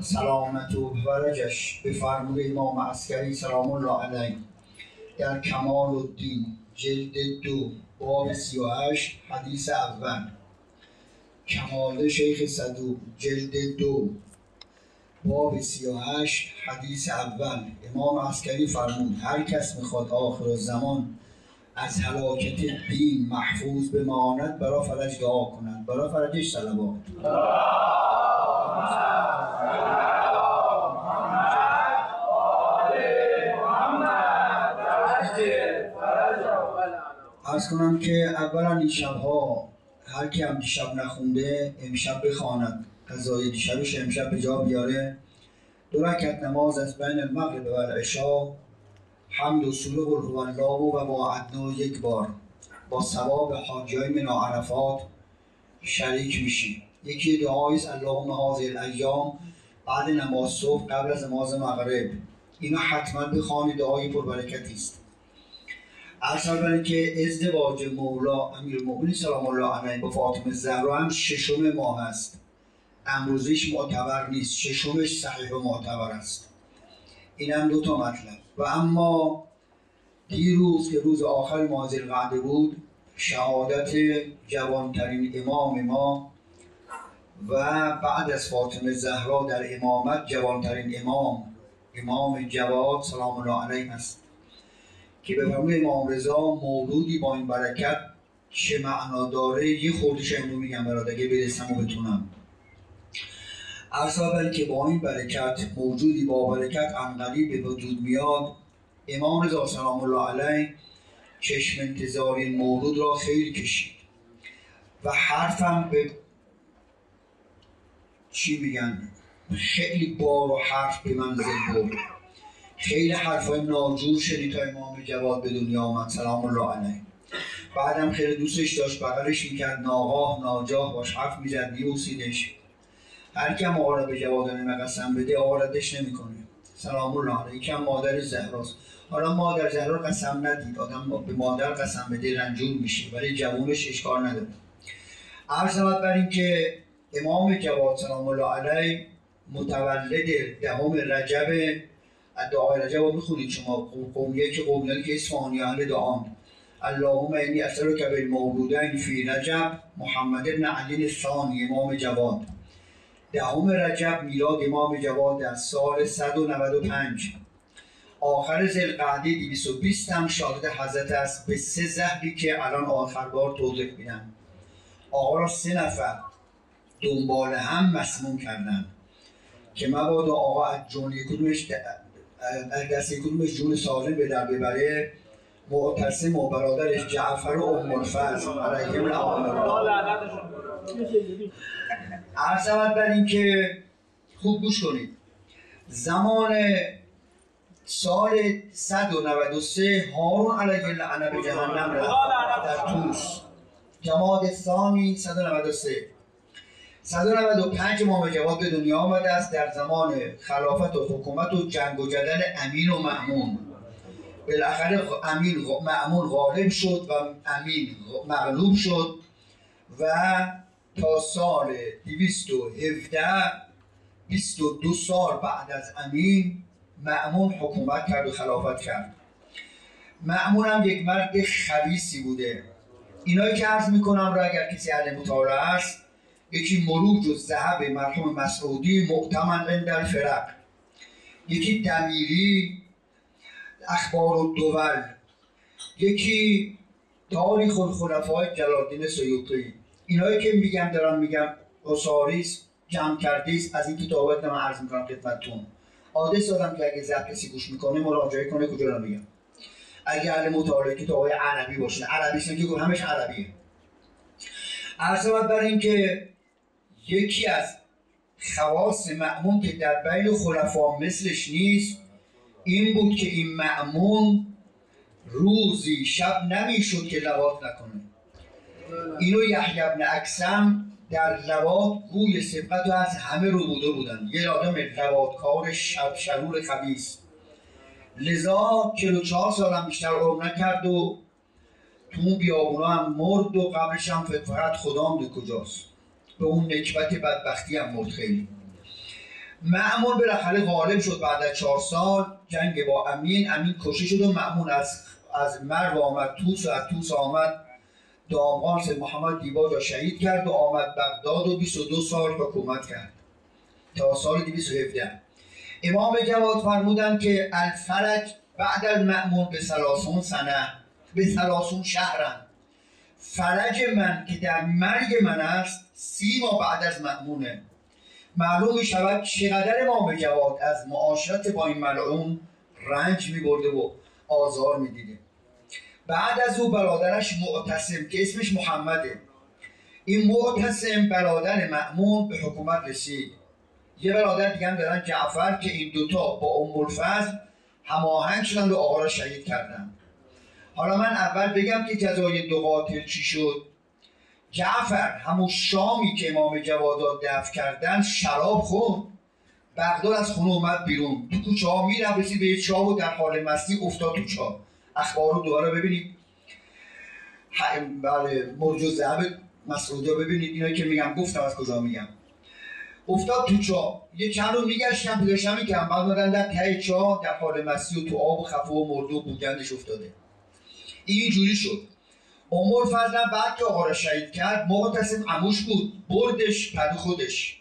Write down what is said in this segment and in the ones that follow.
سلامت و فرجش به فرمود امام عسکری سلام الله علیه. در کمال الدین جلد دو باب سی و هشت حدیث اول. کمال شیخ صدوق جلد دو باب سی و هشت حدیث اول. امام عسکری فرمود هر کس می‌خواد آخر زمان از هلاکت دین محفوظ بماند برا فرج دعا کند. برا فرجش صلوات. ارز کنم که اولا این شبها هر کی هم دیشب نخونده امشب بخواند. قضای دیشبش امشب به جا بیاره. دو رکت نماز از بین المغرب و العشا حمد و قل هو الله و با ادنا یک بار با ثواب حاجی من عرفات شریک میشیم یکی دعایی است اللهم هذه الایام بعد نماز صبح قبل از نماز مغرب. اینا حتما بخوانید دعای پربرکتی است. عرض که ازدواج مولا امیر المؤمنین سلام الله علیه با فاطمه زهرا هم ششم ماه است. امروزیش معتبر نیست ششمش صحیح و معتبر است. این هم دو تا مطلب. و اما دیروز که روز آخر ماه قعده بود شهادت جوانترین امام ما و بعد از فاطمه زهرا در امامت جوانترین امام امام جواد سلام الله علیه است. که به فرمود امام رضا مولودی با این برکت چه معنا داره یه خوردش امرو میگم برات اگه برسم و بتونم. که با این برکت موجودی با برکت انقلی به وجود میاد. امام رضا سلام الله علیه چشم انتظار این مولود را خیلی کشید. و حرفم به چی میگن؟ خیلی بار و حرف به منزل برد خیلی حرفای ناجور شنید تا امام جواد به دنیا آمد. سلام الله علیه. بعدم خیلی دوستش داشت بغلش می‌کرد ناگاه ناجاه باش حرف می‌زد میوسیدش هر کم آقا به جواد قسم بده آقا نمی‌کنه. سلام الله علیه. یکم مادر زهراست. حالا مادر زهرا قسم ندید. آدم به مادر قسم بده رنجور میشه. ولی جوونش اشکار نداره. عرض بر این که امام جواد سلام الله علیه متولد دهم رجب دعای رجب رو می‌خونید شما. قومیه که قومیه که اسفانی اهل دعان اللهم انی که به المولودین فی رجب محمد ابن علی الثانی امام جواد دهم رجب میلاد امام جواد در سال 195 آخر زلقعده 220 هم شاهد حضرت است. به سه زهری که الان آخر بار توضیح میدم. آقا را سه نفر دنبال هم مسموم کردن که مبادا آقا از جمله کدومش دست کدومش جون سالم به در ببره. معتصم و برادرش جعفر و ام الفضل. علیهم عرض بر این که خوب گوش کنید. زمان سال 193 هارون علیه لعنه به جهنم رفت. در توس جماد ثانی 193 195 امام جواد به دنیا آمده است در زمان خلافت و حکومت و جنگ و جدل امین و معمون. بالاخره امین معمون غالب شد و امین مغلوب شد و تا سال 217 22 سال بعد از امین معمون حکومت کرد و خلافت کرد. معمون هم یک مرد خبیسی بوده. اینایی که عرض می‌کنم را اگر کسی اهل مطالعه است یکی مروج و ذهب مرحوم مسعودی معتمن در فرق. یکی دمیری اخبار و دول. یکی تاریخ الخلفای جلالدین سیوطی. اینایی که میگم دارم میگم اصاریس جمع کردیست از این کتابات من عرض می‌کنم خدمتتون. آدرس دادم که اگه زب کسی گوش می‌کنه مراجعه کنه کجا رو میگم. اگه اهل مطالعه کتابای عربی باشه عربی که همش عربیه. عرض بر این که یکی از خواص معمون که در بین خلفا مثلش نیست این بود که این معمون روزی شب نمی‌شد که لوات نکنه. اینو یحیی ابن اکسم در لوات گوی سبقت و از همه رو بوده بودن. یه آدم لواتکار شب شرور خبیث. لذا 44 سال هم بیشتر عمر نکرد و تو اون بیابونا هم مرد و قبلش هم فقط خدا کجاست. به اون نکبت بدبختی هم مرد خیلی. معمون بالاخره غالب شد بعد از چهار سال جنگ با امین. امین کشته شد و معمون از از مرو آمد توس و از توس آمد. دامغان سید محمد دیباج را شهید کرد و آمد بغداد و 22 سال حکومت کرد. تا سال 217 امام جواد فرمودند که الفرج بعد المأمون به سلاسون سنه به سلاسون شهرن فرج من که در مرگ من است سی ماه بعد از مأمونه. معلوم می شود چقدر امام جواد از معاشرت با این ملعون رنج می برده و آزار می دیده. بعد از او برادرش معتصم که اسمش محمده. این معتصم برادر مأمون به حکومت رسید. یه برادر دیگه هم دارن جعفر که این دوتا با ام الفضل هماهنگ شدن و آقا را شهید کردن. حالا من اول بگم که جزای دو قاتل چی شد؟ جعفر همون شامی که امام جوادات دفع کردن شراب خورد. بغداد از خونه اومد بیرون. تو کوچه ها میرم رسید به یه چاه و در حال مستی افتاد تو چاه اخبار رو دوباره ببینید. بله مرج و مسعودا ببینید. اینا که میگم گفتم از کجا میگم. افتاد تو چاه یه چند رو میگشتم پیداش نمی‌کردم بعد مدن در ته چاه در حال مستی و تو آب و خفه و مرده و بودندش افتاده. اینجوری شد. عمر فضلا بعد که آقا را شهید کرد معتصم عموش بود بردش پدو خودش.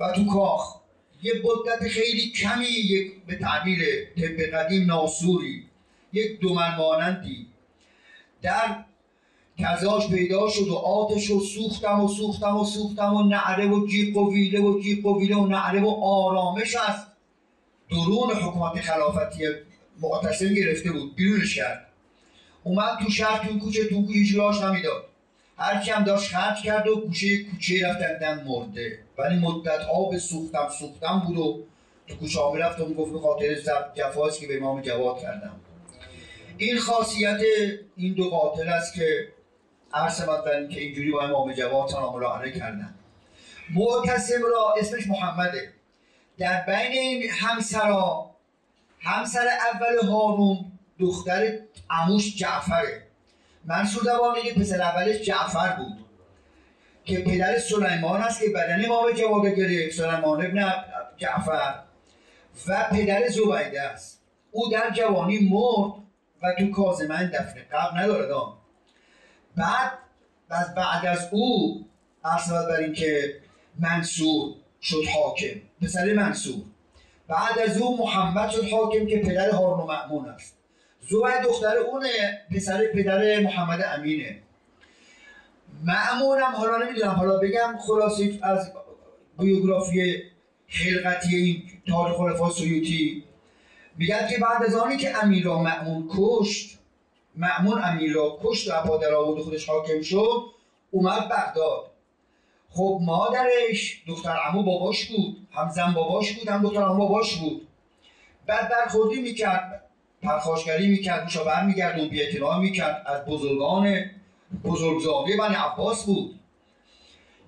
و تو کاخ یه مدت خیلی کمی یک به تعبیر طب قدیم ناسوری یک دومن مانندی در کزاش پیدا شد و آتش و سوختم و سوختم و سوختم و نعره و جیق و ویله و جیق و ویله و نعره و آرامش است درون حکومت خلافتی معتصم گرفته بود بیرونش کرد. اومد تو شهر تو کوچه تو کوچه راش نمی‌داد. هر کی هم داشت خرج کرد و گوشه کوچه رفتن مرده. ولی مدت ها به سوختم سوختم بود و تو کوچه ها می‌رفت و گفت به خاطر جفاست که به امام جواد کردم. این خاصیت این دو قاتل است که عرض در که اینجوری با امام جواد سلام الله کردن. معتصم را اسمش محمده. در بین این همسرا همسر اول هارون دختر عموش جعفره. منصور دوانی پسر اولش جعفر بود. که پدر سلیمان است که بدن امام جواد گرفت. سلیمان ابن جعفر. و پدر زبیده است. او در جوانی مرد و تو کازمن دفن قبل نداره دام بعد بعد, بعد از او عرض بر این که منصور شد حاکم. پسر منصور. بعد از او محمد شد حاکم که پدر هارون و معمون است. زوبای دختر اونه پسر پدر محمد امینه. معمولم حالا نمی‌دونم حالا بگم خلاصی از بیوگرافی خلقتی این تاریخ خلفا سیوتی میگن که بعد از آنی که امیر را معمون کشت معمون امیر را کشت و پادر آورد خودش حاکم شد اومد بغداد. خب مادرش دختر امو باباش بود هم باباش بود هم دختر امو باباش بود. بعد برخوردی می‌کرد. پرخاشگری می‌کرد گوشا برمیگردون بی می‌کرد. از بزرگان بزرگزاده بنی عباس بود.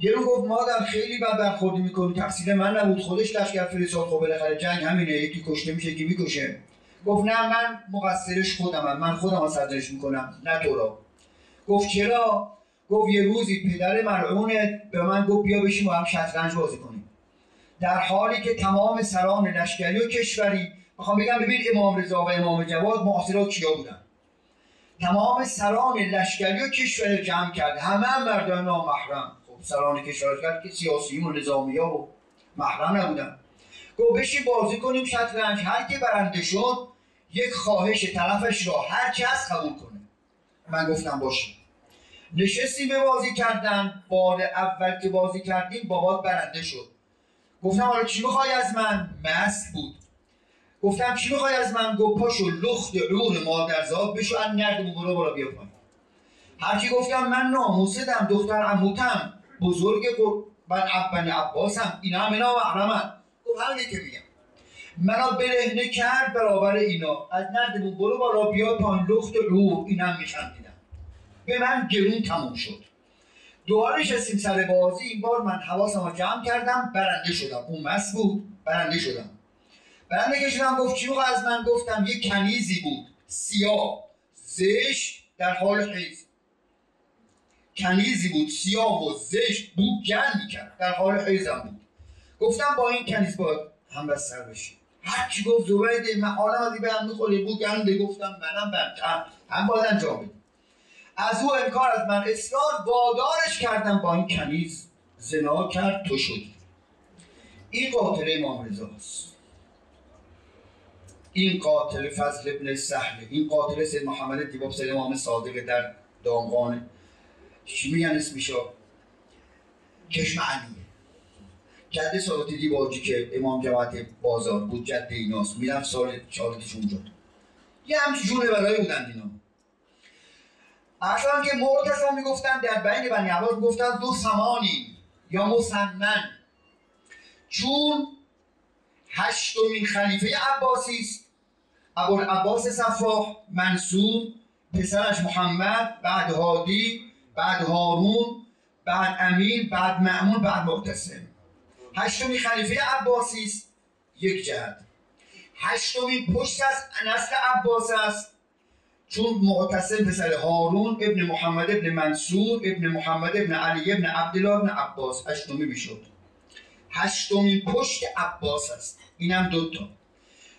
یه رو گفت مادر خیلی بد برخوردی می‌کنی تقصیر من نبود. خودش لشکر فرستاد خب بالاخره جنگ همینه یکی کشته میشه که می‌کشه. گفت نه من مقصرش خودمم من خودم صدرش می‌کنم نه تو را. گفت چرا؟ گفت یه روزی پدر مرعونه به من گفت بیا بشیم و هم شطرنج بازی کنیم. در حالی که تمام سران لشکری و کشوری می‌خوام بگم ببین امام رضا و امام جواد معاصرات کیا بودن؟ تمام سران لشکری و کشور جمع کرد همه هم مردان نامحرم. خب سران کشور کرد که سیاسیون و نظامی ها و محرم نبودن. گفت بشی بازی کنیم شطرنج. هر که برنده شد یک خواهش طرفش را هر هست قبول کنه. من گفتم باشه. نشستیم به بازی کردن. بار اول که بازی کردیم بابات برنده شد. گفتم حالا چی می‌خوای از من؟ مست بود. گفتم چی می‌خوای از من؟ گفت پاشو لخت عور مادرزاد بشو ان نرد برو بالا بیا پایین. هرچی گفتم من ناموسدم دختر عموتم بزرگ من بن عباسم اینا هم اینا محرمم گفت همینه که میگم. منو برهنه کرد برابر اینا. از نرد برو بالا بیا پایین لخت عور اینا هم میخندیدم. به من گرون تموم شد. دوباره نشستیم سر بازی. این بار من حواسم رو جمع کردم برنده شدم. اون مس بود برنده شدم. برنده کشیدم گفت چی از من؟ گفتم یه کنیزی بود سیاه زش در حال حیز کنیزی بود سیاه و زشت بود گن می‌کرد در حال حیزم بود. گفتم با این کنیز باید هم سر بشیم هر کی گفت زبیده من حالم از این به هم می‌خوره بود گفتم منم بدتر هم باید انجام بدیم از او انکار از من اصرار وادارش کردم با این کنیز زنا کرد تو شدی. این قاتل امام رضا این قاتل فضل ابن سهله این قاتل سید محمد دیباب سید امام صادق در دامغان چی میگن اسمشو؟ کشم علیه جد سالات دیباجی که امام جماعت بازار بود جد ایناست. میرم سال چالتش اونجا یه همچی جونه برای بودن اینا. اصلا که معتصم می‌گفتن در بین بنی عباس گفتن دو سمانی یا مسنن چون هشتمین خلیفه عباسی است. عباس صفاح منصور پسرش محمد بعد هادی بعد هارون بعد امین بعد معمون بعد معتصم هشتمین خلیفه عباسی است. یک جهت. هشتمین پشت از نسل عباس است. چون معتصم پسر هارون ابن محمد ابن منصور ابن محمد ابن علی ابن عبدالله ابن عباس. هشتمی می‌شد. هشتمین پشت عباس است. اینم دوتا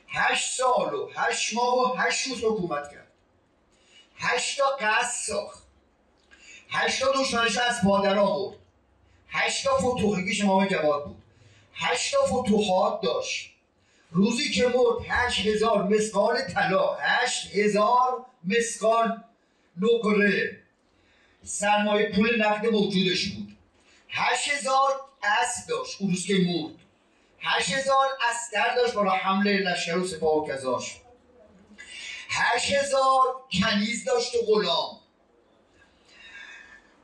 هشت سال و هشت ماه و هشت روز حکومت کرد. هشت تا قصد ساخت. هشت تا دشمنش از پادر آورد. هشت تا فتوحگیش امام جواد بود. هشت تا فتوحات داشت. روزی که مرد هشت هزار مسقال طلا هشت هزار مسقال نقره. سرمایه پول نقد موجودش بود. هشت هزار اسب داشت. اون روز که مرد. هشت هزار استر داشت برای حمله لشکر و سپاه و کذاش هشت هزار کنیز داشت و غلام.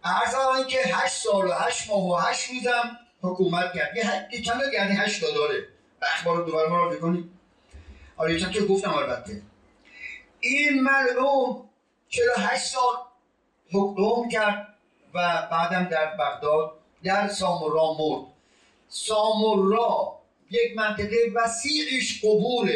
ارز که هشت سال و هشت ماه و هشت روزم حکومت کرد. یه چند یعنی هشت داره. اخبار دوباره ما رو بکنیم آره چند که گفتم البته. این ملعون هشت سال حکم کرد و بعدم در بغداد در سامورا مرد. سامورا یک منطقه وسیعش قبور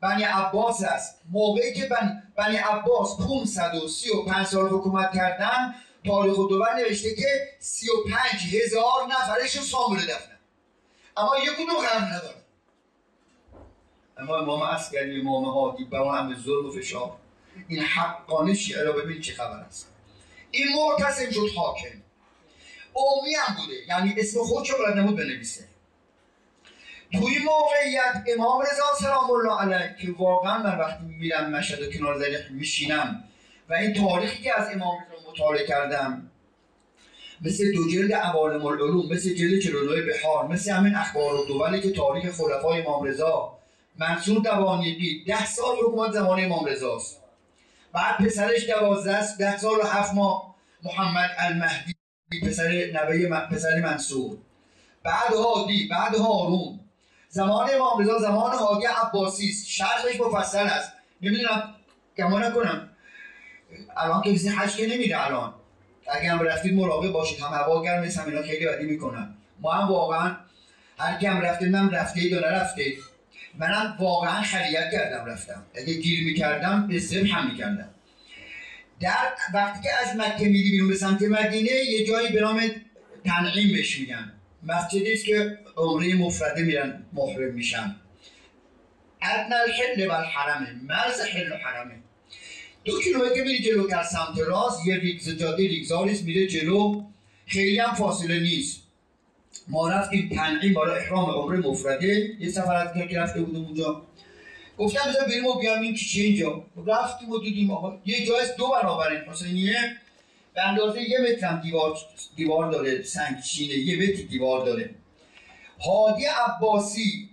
بنی عباس است. موقعی که بنی, بنی عباس 535 سال حکومت کردن تاریخ دوبر نوشته که 35 هزار نفرش رو ساموره دفنن. اما یک کدوم نداره اما امام اسکری امام هادی به هم ظلم و فشار. این حقانه شیعه را ببین چه خبر است. این معتصم شد حاکم. اومی هم بوده. یعنی اسم خود چه بلد نمود بنویسه. توی موقعیت امام رضا سلام الله علیه که واقعا من وقتی میرم مشهد و کنار زلیخ میشینم و این تاریخی که از امام رضا مطالعه کردم مثل دو جلد عوالم العلوم مثل جلد چلونوی بحار مثل همین اخبار و دولی که تاریخ خلفای امام رضا منصور دوانیقی ده سال حکومت زمان امام رضاست. بعد پسرش دوازده است. ده سال و هفت ماه محمد المهدی پسر نوه پسر منصور. بعد هادی بعد هارون زمان امام رضا زمان هادی عباسی است. شرحش مفصل است. نمی‌دونم گمان نکنم. الان که کسی حج که نمیره الان. اگه هم رفتید مراقب باشید. هم هوا گرم نیست اینا خیلی بدی می‌کنن. ما هم واقعا هر کی هم رفتید من رفته یا نرفته. منم واقعا خریت کردم رفتم. اگه گیر می‌کردم به هم می‌کردم. در وقتی که از مکه میری بیرون به سمت مدینه یه جایی به نام تنعیم بهش میگن. مسجدی است که عمره مفرده میرن محرم میشن. ادنى الحل و الحرمه مرز حل و حرمه. دو کیلومتر میری جلوتر سمت راست یه ریگز جاده ریگزاریست میره جلو. خیلی هم فاصله نیست. ما رفتیم تنعیم برای احرام عمره مفرده یه سفر از که رفته بودم اونجا. گفتم بذار بریم و بیام این کیچه اینجا. رفتیم و دیدیم آقا یه جای دو برابر این حسینیه به اندازه یه متر هم دیوار, دیوار داره سنگچینه یه متر دیوار داره. هادی عباسی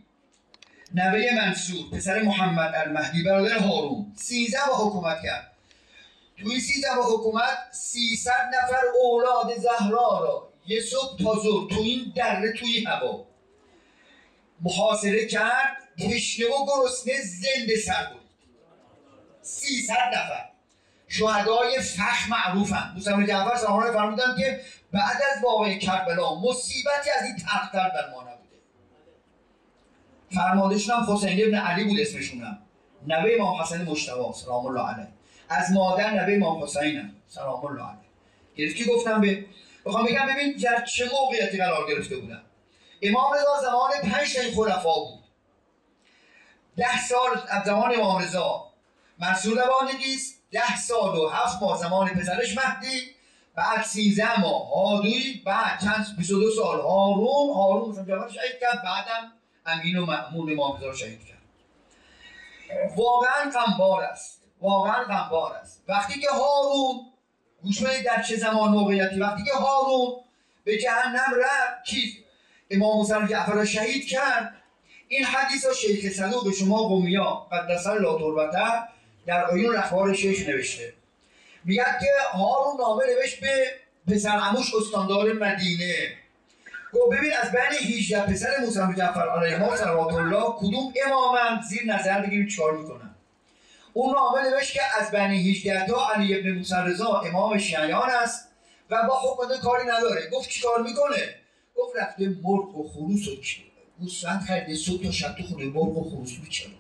نوه منصور پسر محمد المهدی برادر هارون سیزه با حکومت کرد. توی سیزه با حکومت سیصد نفر اولاد زهرا را یه صبح تا زور تو این دره توی هوا محاصره کرد تشنه و گرسنه زنده سر بود سیصد نفر. شهدای فخ معروفن. موسی جعفر سلام فرمودن که بعد از واقعه کربلا مصیبتی از این تختر بر ما نبوده. فرمانشون هم حسین ابن علی بود اسمشون هم. نوه امام حسن مجتبی سلام الله علیه. از مادر نوه امام حسین سلام الله علیه. گرفت که گفتم به بخوام بگم ببین در چه موقعیتی قرار گرفته بودن. امام رضا زمان پنج تا خلفا بود. ده سال از زمان امام رضا. منصور است ده سال و هفت ماه زمان پسرش مهدی بعد سیزده ماه هادوی بعد چند 22 سال هارون. هارون مثلا جوان شهید کرد بعدم امین و مأمون امام رضا شهید کرد. واقعا غمبار است. واقعا غمبار است. وقتی که هارون گوش بدید در چه زمان موقعیتی وقتی که هارون به جهنم رفت چیز امام موسی جعفر را شهید کرد. این حدیث ها شیخ صدوق به شما قومیا قدس الله تربته. در آیون اخبار شش نوشته. میگد که هارون نامه نوشت به پسر عموش استاندار مدینه. گفت ببین از بین 18 پسر موسی جعفر علیه صلوات الله کدوم امامم زیر نظر بگیریم چیکار می‌کنن. اون نامه نوشت که از بنی 18 تا علی ابن موسی رضا امام شیعیان است و با حکمت کاری نداره. گفت چیکار می‌کنه؟ گفت رفته مرغ و خروس و گوسفند خریده صبح تا شب تو خونه مرغ و خروس میچره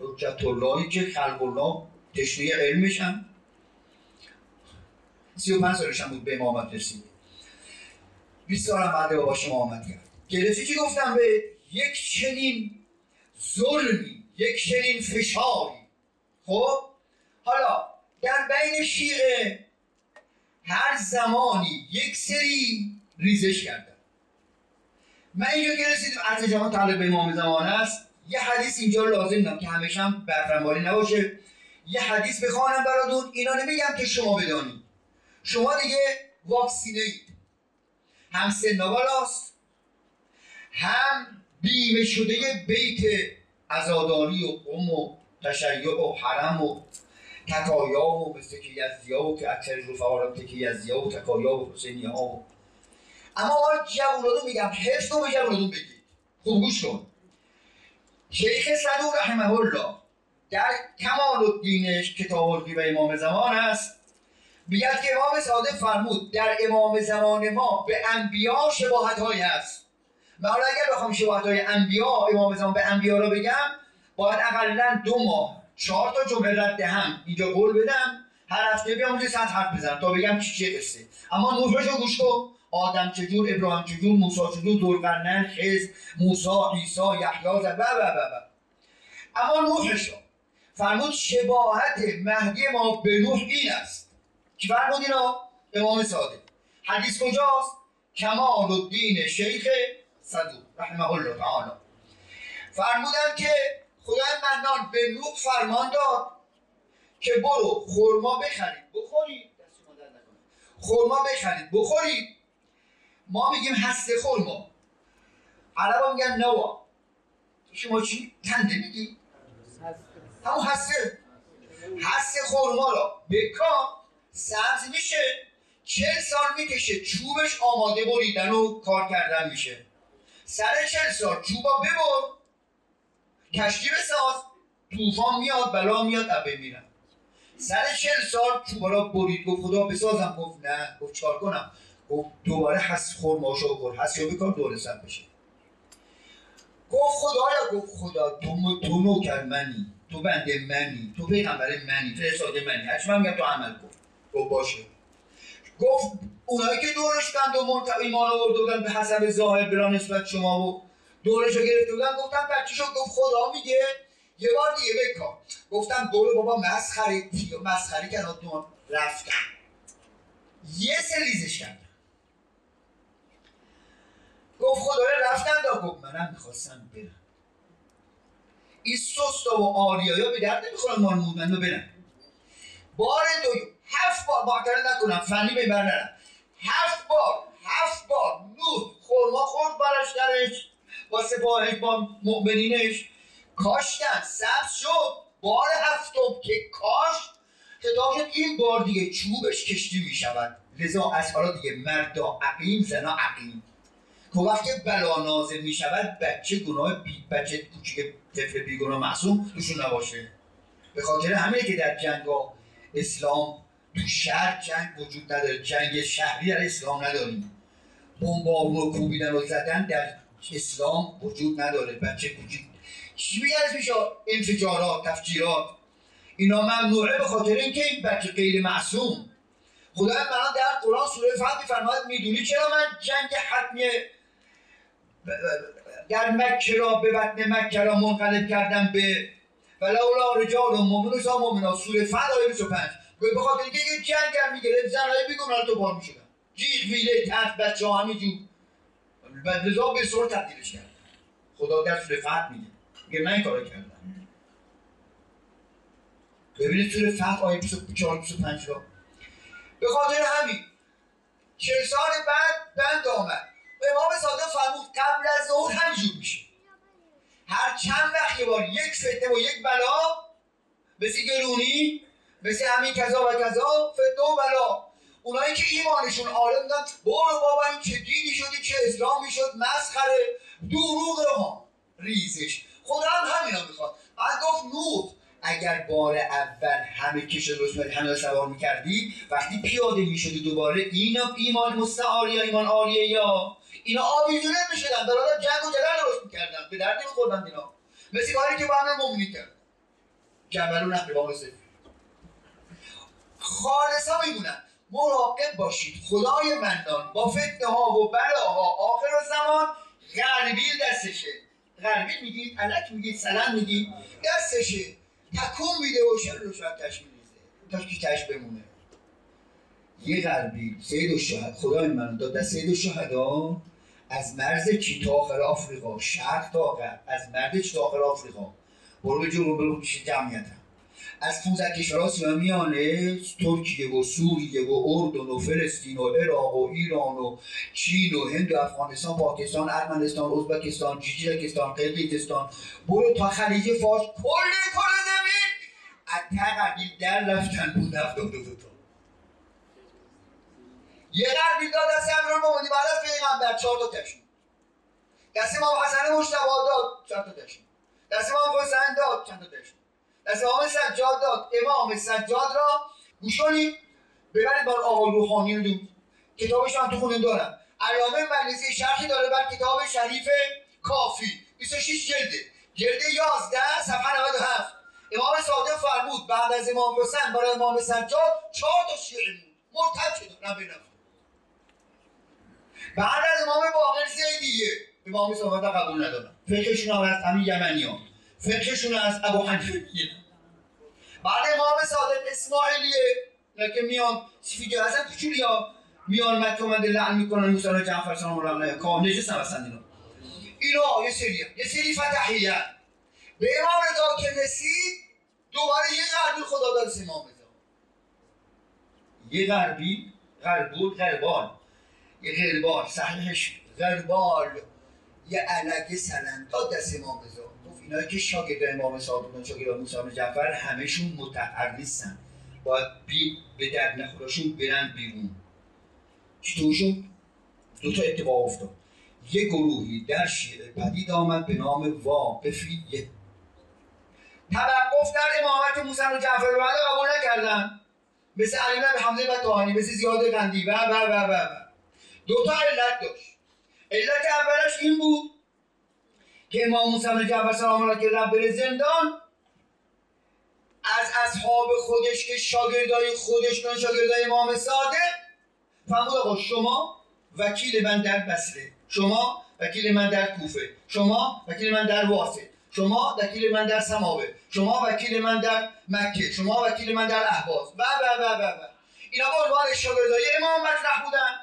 حجت اللهی که خلق الله تشنه علمش هم سی و سالش هم بود به امامت رسید 20 سال هم بعد باباش امامت کرد. گرفتی چی گفتم به؟ یک چنین ظلمی یک چنین فشاری. خب؟ حالا در بین شیعه هر زمانی یک سری ریزش کردن من اینجا که رسیدم عرض جهان تعلق به امام زمان است یه حدیث اینجا لازم دارم که همیشه هم برفرماری نباشه. یه حدیث بخوانم براتون. اینا نمیگم که شما بدانید. شما دیگه واکسینه اید هم سنابالاست هم بیمه شده بیت ازاداری و قم و تشیع و حرم و تکایا و مثل که یزدیا و که اکثر رفعا که یزدیا و تکایا و حسینی ها و اما ما جوانادون میگم حفظ رو به جوانادون بگید. خوب گوش کن. شیخ صدوق رحمه الله در کمال الدینش کتاب الدین امام زمان است میگد که امام صادق فرمود در امام زمان ما به انبیا شباهت های هست. و حالا اگر بخوام شباهت های انبیا امام زمان به انبیا رو بگم باید اقلا دو ماه چهار تا جمله رد هم اینجا قول بدم هر هفته بیام اونجا صد حرف بزنم تا بگم چی چه قصه. اما نوحش رو گوش کن. آدم چجور ابراهیم چجور موسی چجور ذوالقرنین خز موسی عیسی یحیی و و و اما نوحش فرمود شباهت مهدی ما به نوح این است. که فرمود اینا؟ امام صادق. حدیث کجاست؟ کمال الدین شیخ صدوق رحمه الله تعالی. فرمودن که خدای منان به نوح فرمان داد که برو خورما بخرید. بخورید. خورما بخرید. بخورید. ما میگیم هسته خورما عربا میگن نوا. شما چی؟ تنده میگی؟ همون هسته هسته خورما را. بکن سبز میشه. چل سال می‌کشه. چوبش آماده بریدن و کار کردن میشه. سر چل سال چوبا ببر. کشتی بساز طوفان میاد بلا میاد ابه میرن. سر چل سال چوبا را برید. گفت خدا بسازم. گفت نه. گفت چکار کنم؟ دوباره حس بکن حس یا بکن دوره سب بشه. گفت خدایا گفت خدا تو تو نوکر منی تو بنده منی تو پیغمبر منی اصاده منی. من میگم تو عمل کن. گفت باشه. گفت اونایی که دورش کند و منطقه ایمان آورده بودن به حسب ظاهر برا نسبت شما و دورش رو گرفته بودن گفتم گفت خدا میگه. یه بار دیگه بکن گفتم برو بابا مسخری مسخری کناتون رفتم یه سر ریزش کردم گفت خدای رفتن دا گفت منم می‌خواستم برم. این و آریایا به درد نمی‌خورن مال مودن رو برن. بار دو هفت بار معترض نکنم فنی به نرم. هفت بار هفت بار نوح خورما خورد براش درش. با سپاهش با مؤمنینش. کاشتن سبز شد. بار هفتم که کاش خطاب شد این بار دیگه چوبش کشتی می شود لذا از حالا دیگه مردا عقیم زنا عقیم. که وقتی بلا نازل می شود بچه گناه بی بچه کوچیک طفل بیگناه معصوم توشون نباشه. به خاطر همه که در جنگ اسلام تو شهر جنگ وجود نداره. جنگ شهری در اسلام نداریم. بمبارون و کوبیدن و زدن در اسلام وجود نداره. بچه کوچیک. چی میشه؟ انفجارات تفجیرات. اینا ممنوعه به خاطر اینکه این بچه غیر معصوم. خدا من در قرآن سوره فتح میفرماید می‌دونی چرا من جنگ حتمی در مکه را به بطن مکه را منقلب کردن به ولولا رجال و مؤمن و مؤمنات سوره فد آیه 25 به خاطر اینکه یه جنگ هم می‌گرفت زنهای بیگناه تو بار می‌شدن. جیغ ویله تحت بچه ها همینجور لذا به سر تبدیلش کرد. خدا در سوره فد میگه. میگه من این کارو کردم. ببینید سوره فد آیه 24 25 را. به خاطر همین چه سال بعد بند آمد. امام صادق فرمود قبل از ظهر همینجور میشه. هر چند وقت یه بار یک فتنه و یک بلا مثل گرونی مثل همین کذا و کذا فتنه و بلا. اونایی که ایمانشون عالم بودن برو بابا این چه دینی شدی چه اسلامی شد مسخره دروغ ها. ریزش. خدا هم همینا می‌خواد. بعد گفت نوح اگر بار اول همه کش رسمت همه سوار می‌کردی وقتی پیاده می‌شدی دوباره اینا ایمان مستعار یا ایمان آریه یا؟ اینا آویزونه می‌شدن در حال جنگ و جدل درست می‌کردن به درد نمیخوردن اینا. مثل کاری که با هم مؤمنی کرد جبل و نقل باقی سفید. خالصا میمونن مراقب باشید. خدای مندان. با فتنه ها و بلاها آخر زمان غربیل دستشه. غربیل میگید علک میگید سلام میگید دستشه. تکون میده و شر رو شاید تش میریزه تا کی تش بمونه. یه غربی سید و شهد. خدای من داد دست سید و شهدا از مرز چی تا آخر آفریقا؟ شرق تا غرب از مرز چی تا آخر آفریقا؟ برو جنوب برو جمعیت هم. از 15 کشور آسیا میانه ترکیه و سوریه و اردن و فلسطین و عراق و ایران و چین و هند و افغانستان پاکستان ارمنستان ازبکستان جیجیکستان قرقیزستان. برو تا خلیج فارس. کل زمین از قبیل در رفتن بود هفتاد دو تا یه قبیل داد دست امیرالمومنین بعد از پیغمبر چهار تا تشون دست امام حسن مجتبی داد چند تا تشون دست امام حسین داد چند تا تشون از امام سجاد داد امام سجاد را گوش کنید ببرید بار آقای روحانی رو دود کتابش هم تو خونه دارم. علامه مجلسی شرحی داره بر کتاب شریف کافی. 26 جلده. جلد 11 صفحه 97 امام صادق فرمود بعد از امام حسین برای امام سجاد چهار تا شیعه بود. مرتب شد نه بعد از امام باقر زیدیه. امام صادق قبول ندارم. فقهشون هم از همین یمنی ها فقهشون از ابو حنیفه. بعد امام صادق اسماعیلیه که میان سفیجه اصلا کوچولی ها میان مکه اومده لعن می‌کنن موسی جعفر سلام الله علیه کام نجس هم هستن اینا. اینا یه سری یه سری فتحیه به امام رضا که رسید دوباره یه غربی خدا داد امام رضا یه غربی غربول غربال. یه غربال صحیحش غربال. یه علگه سلنداد دست امام رضا اینایی که شاگرد امام صادق بودن شاگرد موسی جعفر همشون نیستن. باید بی به درد نخوراشون برن بیرون. چطورشون دو تا اتفاق افتاد. یه گروهی در شیعه پدید آمد به نام واقفیه توقف در امامت موسی بن جعفر بعد قبول نکردن. مثل علی بن حمزه و طاهانی مثل زیاد قندی و و و و دو تا علت داشت. علت اولش این بود که امام موسی بن جعفر سلام الله رب بره زندان از اصحاب خودش که شاگردای خودش کن شاگردای امام صادق فرمود آقا شما وکیل من در بصره. شما وکیل من در کوفه. شما وکیل من در واسه شما وکیل من در سماوه شما وکیل من در مکه. شما وکیل من در احواز و و و و و. اینا به عنوان شاگردای امام مطرح بودن.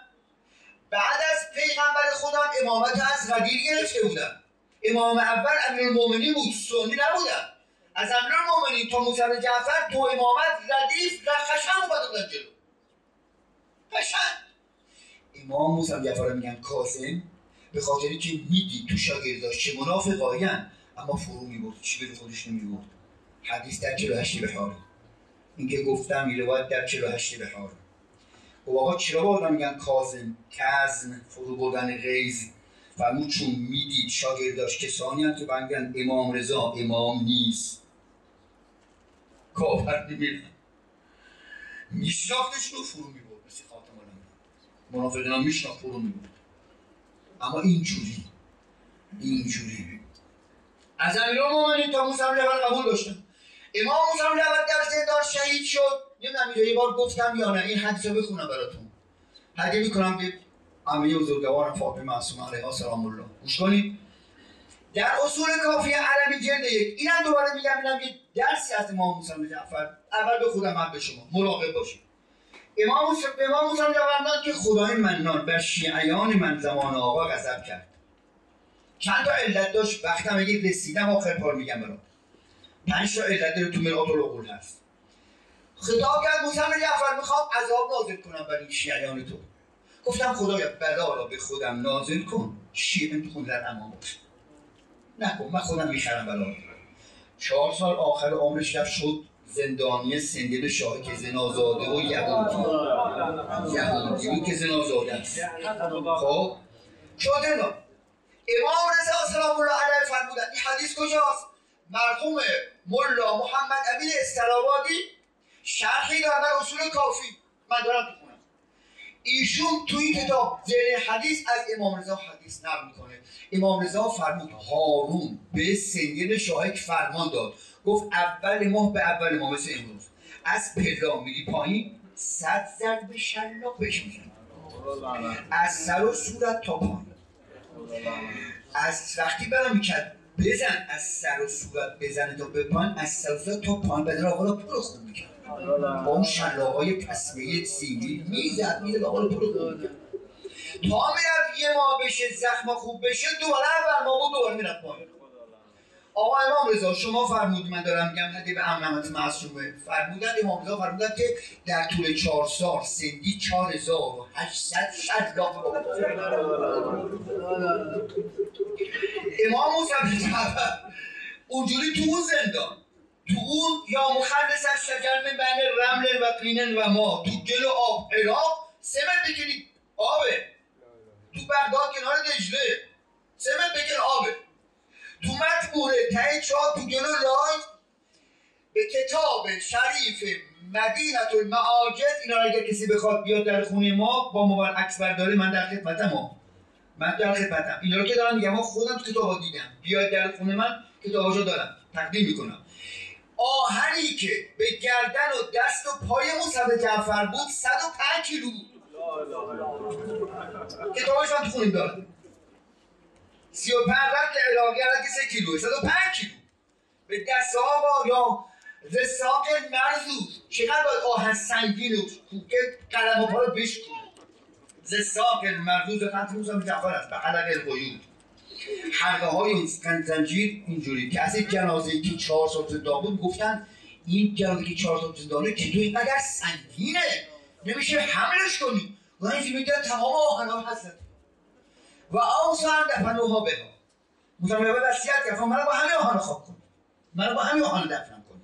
بعد از پیغمبر خودم امامت از غدیر گرفته بودن امام اول امیرالمومنین بود. سنی نبودن از امیرالمومنین تا موسی جعفر تو امامت ردیف و خشن اومده جلو. خشن. امام موسی جعفر میگن کاسم به خاطری که میدی تو شاگرداش چه منافقاین اما فرو می‌برد چی به خودش حدیث در 48 بحاره اینکه گفتم این روایت در 48 بحاره و خب آقا چرا بردن میگن کازم کزم فرو بردن غیز فرمود چون می‌دید شاگرداش کسانی هم که بنگن امام رضا امام نیست. کافر نمیرن میشناختش رو فرو میبود مثل خاتم الانبیا منافقین هم میشناخت فرو میبود اما اینجوری اینجوری. از امیر مومنی تا موسی جبل قبول داشتن امام موسی جبل در زندان شهید شد. نمی‌دونم یه بار گفتم یا نه. این حدیث رو بخونم براتون. هدیه می‌کنم به همه بزرگوار فاطمه معصومه علیها. سلام الله. گوش کنید. در اصول کافی عربی جلد یک. اینم دوباره میگم اینم یه درسی از امام موسی جعفر. اول به خودم هم به شما. مراقب باشید. امام موسی امام موسی که خدای منان بر شیعیان من زمان آقا غضب کرد. چند تا علت داشت؟ وقتم اگه رسیدم آخر پار میگم برام. پنج تا علت داره تو مرآت العقول هست. خطاب کرد موسی جعفر می‌خوام عذاب نازل کنم برای شیعیان تو. گفتم خدایا بلا را به خودم نازل کن. شیعه خود در امان باشه. نکن من خودم می‌خرم بلا. چهار سال آخر عمرش رفت شد زندانی سندل شاه که زنازاده و یهودی. یهودی بود که زنازاده است. خب؟ شد امام رضا سلام الله علیه فرمودن این حدیث کجاست؟ مرحوم ملا محمد امین استرابادی شرحی دارن در اصول کافی. من دارم تو ایشون توی کتاب زیر حدیث از امام رضا حدیث نقل می‌کنه. امام رضا فرمود هارون به سنگل شاهک فرمان داد. گفت اول ماه به اول ماه مثل امروز. از پلا میری پایین صد ضرب شلاق بهش میزن از سر و صورت تا پایین. از وقتی برام می‌کرد بزن از سر و صورت بزنه تا به پایین از سر و صورت تا پایین بدن آقا رو پر خون می‌کرد. با اون شلاقای تصمیه سیدی می‌زد می‌زد آقا رو پر خون می‌کرد. تا می‌رفت یه ما بشه زخم خوب بشه دوباره اول ما بود دوباره می‌رفت پایین. آقا امام رضا شما فرمود من دارم میگم هدی به امامت معصومه. فرمودن امام رضا فرمودن که در طول چهار سال سندی چهار هزار و هشتصد شلاق امام موسی اونجوری تو اون زندان تو اون یا مخلص از شجر من بین رمل و قینن و ما تو گل و آب عراق سه متر بکنی آبه. تو بغداد کنار دجله سه متر بکن آبه. تو مطبوره ته چاه تو گل و لای به کتاب شریف مدینت المعاجز اینا اگر کسی بخواد بیاد در خونه ما با موبایل عکس برداره من در خدمتم. من در خدمتم. اینا رو که دارم میگم خودم تو کتابا دیدم. بیاد در خونه من کتاباشو دارم. تقدیم می‌کنم. آهنی که به گردن و دست و پای موسی جعفر بود 105 کیلو بود. کتابش من تو خونیم دارم. 35 رد الهی که 3 کیلو 105 کیلو. به دست ها یا رساق مرزوز چقدر باید آهن سنگین و که قلم و پا رو بشکنه زساق مرزوز خط موسی جعفر است به حلق القیود حلقه های اون زنجیر اینجوری که از این جنازه که چهار سال بود گفتن این جنازه که چهار سال زنده که تو اینقدر سنگینه نمیشه حملش کنی. و این میگه تمام آهنان هستن و آسان دفنوها به موسی به وصیت کرد من با همه آهن خواب کن من با همه آهن دفنم کن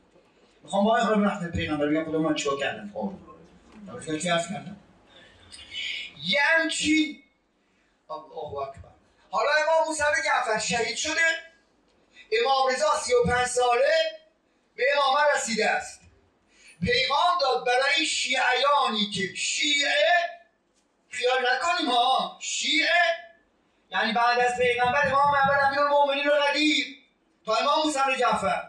می‌خوام با آهن رفت پیغمبر بگم خدا من چیکار کردم. خب. چی عرض کردم؟ یعنی الله اکبر. حالا امام موسی جعفر شهید شده. امام رضا 35 ساله. به امامه رسیده است. پیغام داد برای شیعیانی که شیعه خیال نکنیم ها شیعه یعنی بعد از پیغمبر امام اول امیر المؤمنین قدیر تا امام موسی جعفر.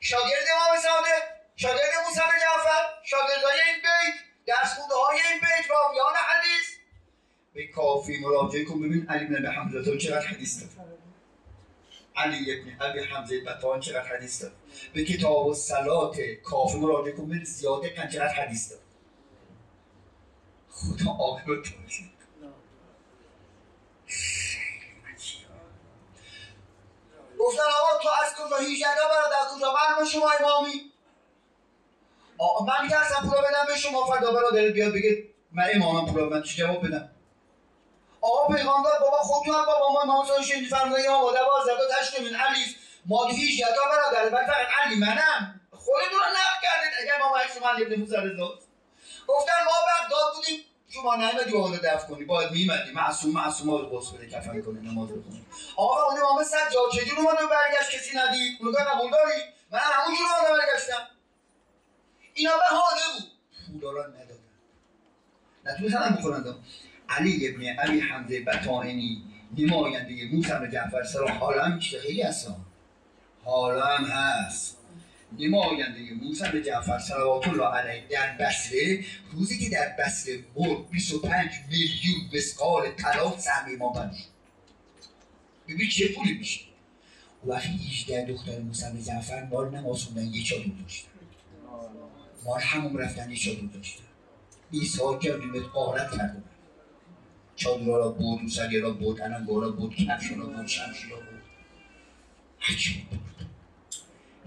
شاگرد امام صادق شاگرد موسی جعفر شاگردای این بیت درس خونده های این بیت راویان حدیث. به کافی مراجعه کن ببین علی بن ابی حمزه چقدر حدیث داره. علی ابن ابی حمزه بطان چقدر حدیث داره. به کتاب و سلات کافی مراجعه کن ببین زیاده چقدر حدیث داره. خدا آقا گفتن آقا تو از کجا هیجده برادر کجا من شما امامی. من میترسم پولا بدم به شما فردا برادر بیاد بگه من امامم پولا من چی جواب بدم؟ آقا پیغمبر بابا خودتون هم بابا ما امام صلی شنیدی فرمودن یا مادر باز زده تشت من علیف ما هیچ یتا برادر بعد فقط علی منم. خودتون رو نقل کردید اگر ما عکس من ابن موسی رضا. گفتن ما بغداد بودیم شما نمیدی با خود دفع کنی. باید میمدی معصوم معصوم رو قصد بده کفن کنی نماز بخونی آقا اون امام سجاد چجور اومد برگشت کسی ندید اونو قبول داری؟ من همونجور اومد برگشتم. اینا به حاله بود پولا را ندادن. نتونستن بخورن علی ابن علی حمزه بطائنی نماینده موسی جعفر سلام حالا هم خیلی هست حالا هم هست. نماینده موسی جعفر صلوات الله علیه در بصره روزی که در بصره مرد 25 میلیون مسقال طلا سهم امام شد. ببین چه پولی میشه. وقتی 18 دختر موسی جعفر مال نماز خوندن یه چادر داشتن. مال همون رفتن یه چادر داشتن. ایسا جانیمت قارت کرده چادر را بود موسیقی را بود اننگا را بود کفش را بود شمشی را بود هرچی بود.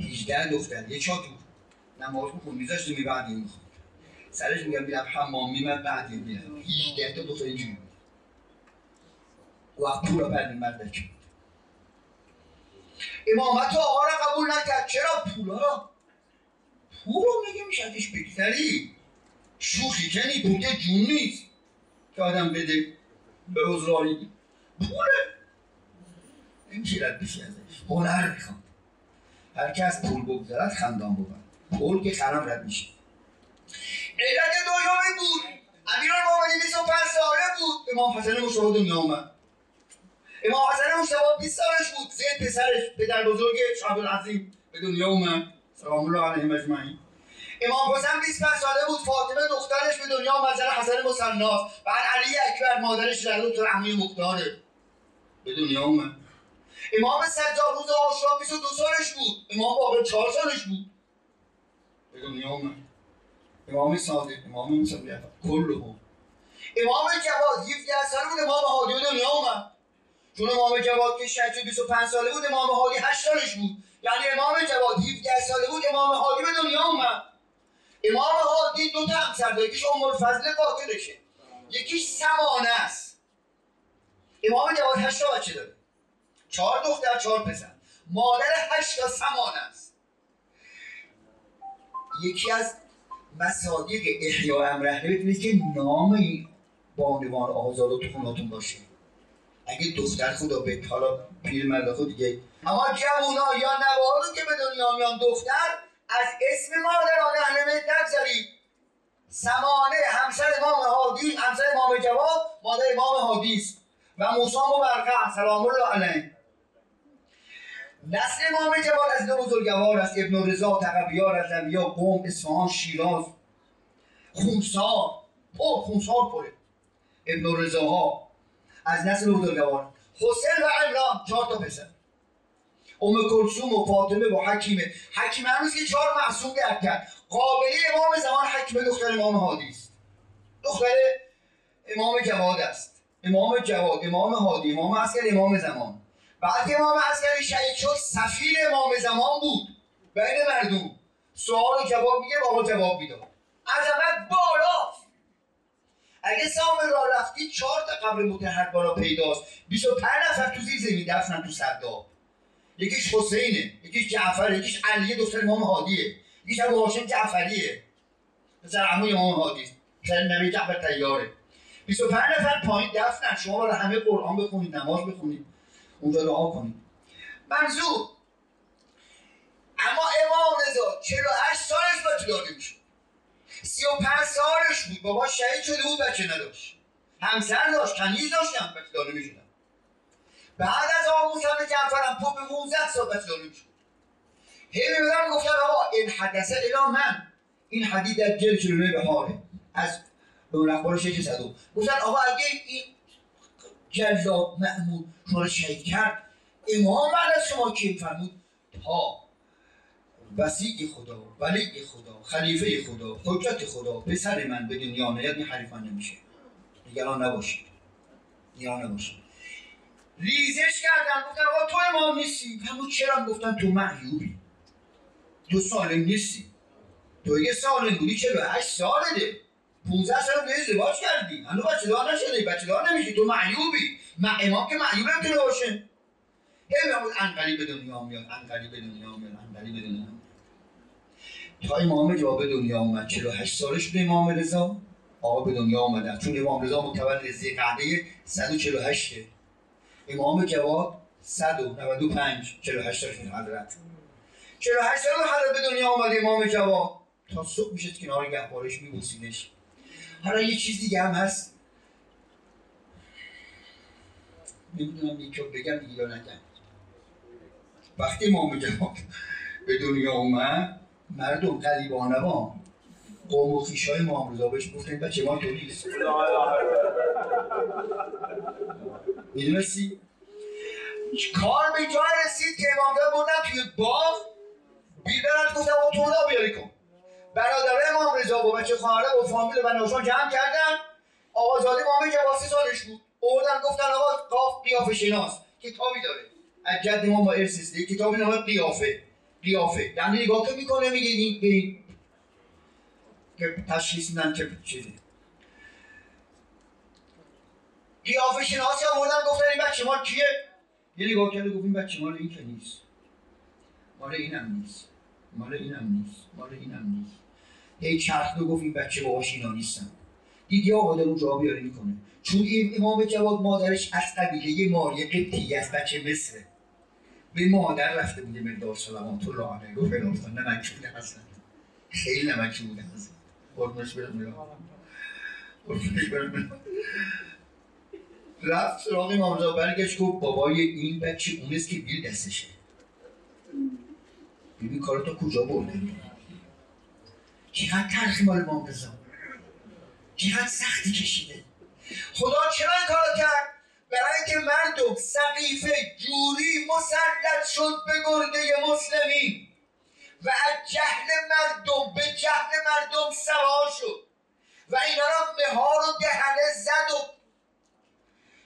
18 دختر یه چادر. نماز بخون میذاشت میبردیم می‌خوند سرش میگم میرم حمام میمد بعد میرم 18 تا دختر اینجوری بود. و را بر میمد امامت آقا را قبول نکرد. چرا پولا را پول رو میگه میشه ازش بگذری. شوخی کنی پول جون نیست. که آدم بده به حضرانی پوله. نمیشه رد بشی ازش؟ هنر می‌خواد. هر کس پول بگذارد خندان بود پول که خرم رد میشه. علت دویمه بود. امیر المومنین 25 ساله بود. امام حسن دنیا اومد امام حسن مشتبه 20 سالش بود. زید پسرش پدر بزرگ شاه العظیم به دنیا اومد. سلام الله علیه اجمعین امام حسن 25 ساله بود. فاطمه دخترش به دنیا اومد زن حسن مصناف بعد علی اکبر مادرش در دکتر عمی مختاره به دنیا اومد. امام سجاد روز آشورا 22 سالش بود. امام باقر 4 سالش بود. به دنیا اومد. امام صادق امام موسی کلهم. امام جواد 17 ساله بود. امام هادی به دنیا اومد. چون امام جواد که شهید 25 ساله بود امام هادی 8 سالش بود. یعنی امام جواد 17 ساله بود امام هادی به دنیا اومد. امام هادی دو تا همسر داره یکیش ام الفضل قاتلشه یکیش سمانه است. امام جواد 8 تا بچه داره. چهار دختر چهار پسر. مادر هشت تا سمانه است. یکی از مصادیق احیاء امر بدونید که نام این بانوان آزاد تو خوناتون باشه. اگه دختر خدا به حالا پیر مرد خود دیگه اما جوونا یا نوارو که به دنیا میان دختر از اسم مادران اهل بیت نگذارید سمانه همسر امام هادی همسر امام جواد مادر امام هادی است. و موسی و برقع سلام الله علیه. نسل امام جواد از دو بزرگوار است ابن رضا تقویار از نبیا قوم اصفهان شیراز. خونسار پر خونسار پره. ابن رضا ها از نسل بزرگوار. حسین و عمران چهار تا پسر. ام کلثوم و فاطمه و حکیمه. حکیمه هنوز که چهار معصوم درک کرد. قابلی امام زمان حکیمه دختر امام هادی است. دختر امام جواد است. امام جواد امام هادی امام عسکر امام زمان. بعد که امام عسکری شهید شد سفیر امام زمان بود. بین مردم. سوال و جواب میگه بابا جواب می‌داد. عظمت بالا. اگه سام را رفتی چهار تا قبر متحر بالا پیداست. 25 نفر تو زیر زمین دفنن تو سرداب یکیش حسینه یکیش جعفر یکیش علیه دختر امام هادیه یکیش ابو هاشم جعفریه. پسر عمو امام هادی پسر نبی جعفر تیاره 25 نفر پایین دفنن. شما رو همه قرآن بخونید نماز بخونید. اونجا دعا کنید. منظور. اما امام رضا 48 سالش با طولانی می‌شد 35 سالش بود. بابا شهید شده بود بچه نداشت. همسر داشت کنیز داشتم بچه داره می‌شدن بعد از جعفر هم تو به 19 سال بچه داره می‌شد. هی میبودن گفتن آقا این حدثه الا من این حدید در جل شروع بهاره. از اون اخبار شیخ صدوق. گفتن آقا اگه این جلاد معمول شما شهید کرد امام بعد از شما کی فرمود تا وسیع خدا ولی خدا خلیفه خدا حجت خدا پسر من به دنیا نیاد این حریفان نمیشه. نگران نباشید. نگران نباشید. ریزش کردن گفتن آقا تو امام نیستی. همون چرا گفتن تو معیوبی. تو سالم نیستی. تو یه سالم بودی چرا هشت ساله ده 15 سال به ازدواج کردی. هنو بچه دار نشده بچه دار نمیشی. تو معیوبی. ما امام که معیوب نمی‌تونه باشه هی میگم انقلی به دنیا میاد. انقلی به دنیا میاد. انقلی به دنیا میاد. تا امام جواب به دنیا اومد 48 سالش به امام رضا. آقا به دنیا اومدن. چون امام رضا متولد زی قعده 148 امام جواب 195 48 سالش حضرت. 48 سال حضرت به دنیا اومد امام جواب تا صبح میشه کنار گهوارش میبوسیدش. حالا یه چیز دیگه هم هست. نمی‌دونم یکی بگم دیگه یا نگم. وقتی امام جواب به دنیا اومد مردم قریبانه با قوم و خیشای ما امروزا بهش گفتن بچه ما تو نیست می‌دونستی؟ کار به جای رسید که امامزاده بردن توی باغ. بیربرد گفتم تو را بیاری کن. برادر امام رضا و بچه خواهره و فامیل و نوشان جمع کردن. آقازاده مامه جواسی سالش بود. اوردن گفتن آقا قاف قیافه شناس. کتابی داره. از جد ما با ارسیسته کتابی نامه قیافه. قیافه. یعنی نگاه که می‌کنه میگه این که تشخیص میدن که چیزه قیافه شناسی آوردن گفتن این بچه مال کیه؟ یه نگاه کرده گفت این بچه مال این که نیست. مال اینم نیست. مال اینم نیست. مال اینم نیست. هی چرخ گفت این بچه باهاش اینا نیستن. دیدی آقا در اون جا بیاری می‌کنه. چون این امام جواد مادرش از قبیله ماری قبطی از بچه مصره. به مادر رفته بوده مقدار سلامات الله علیه گفت فلان نمکی بوده اصلا؟ خیلی نمکی بوده اصلا؟ قربونش برم میرم. قربونش برم. رفت سراغ امام رضا برگشت گفت بابای این بچه اونست که بیل دستشه. ببین کارتو کجا برده؟ چقدر تلخی مال امام رضا. چقدر سختی کشیده. خدا چرا این کارو کرد؟ برای اینکه مردم سقیفه جوری مسلط شد به گرده مسلمین و از جهل مردم به جهل مردم سوار شد و اینا را مهار و دهنه زد و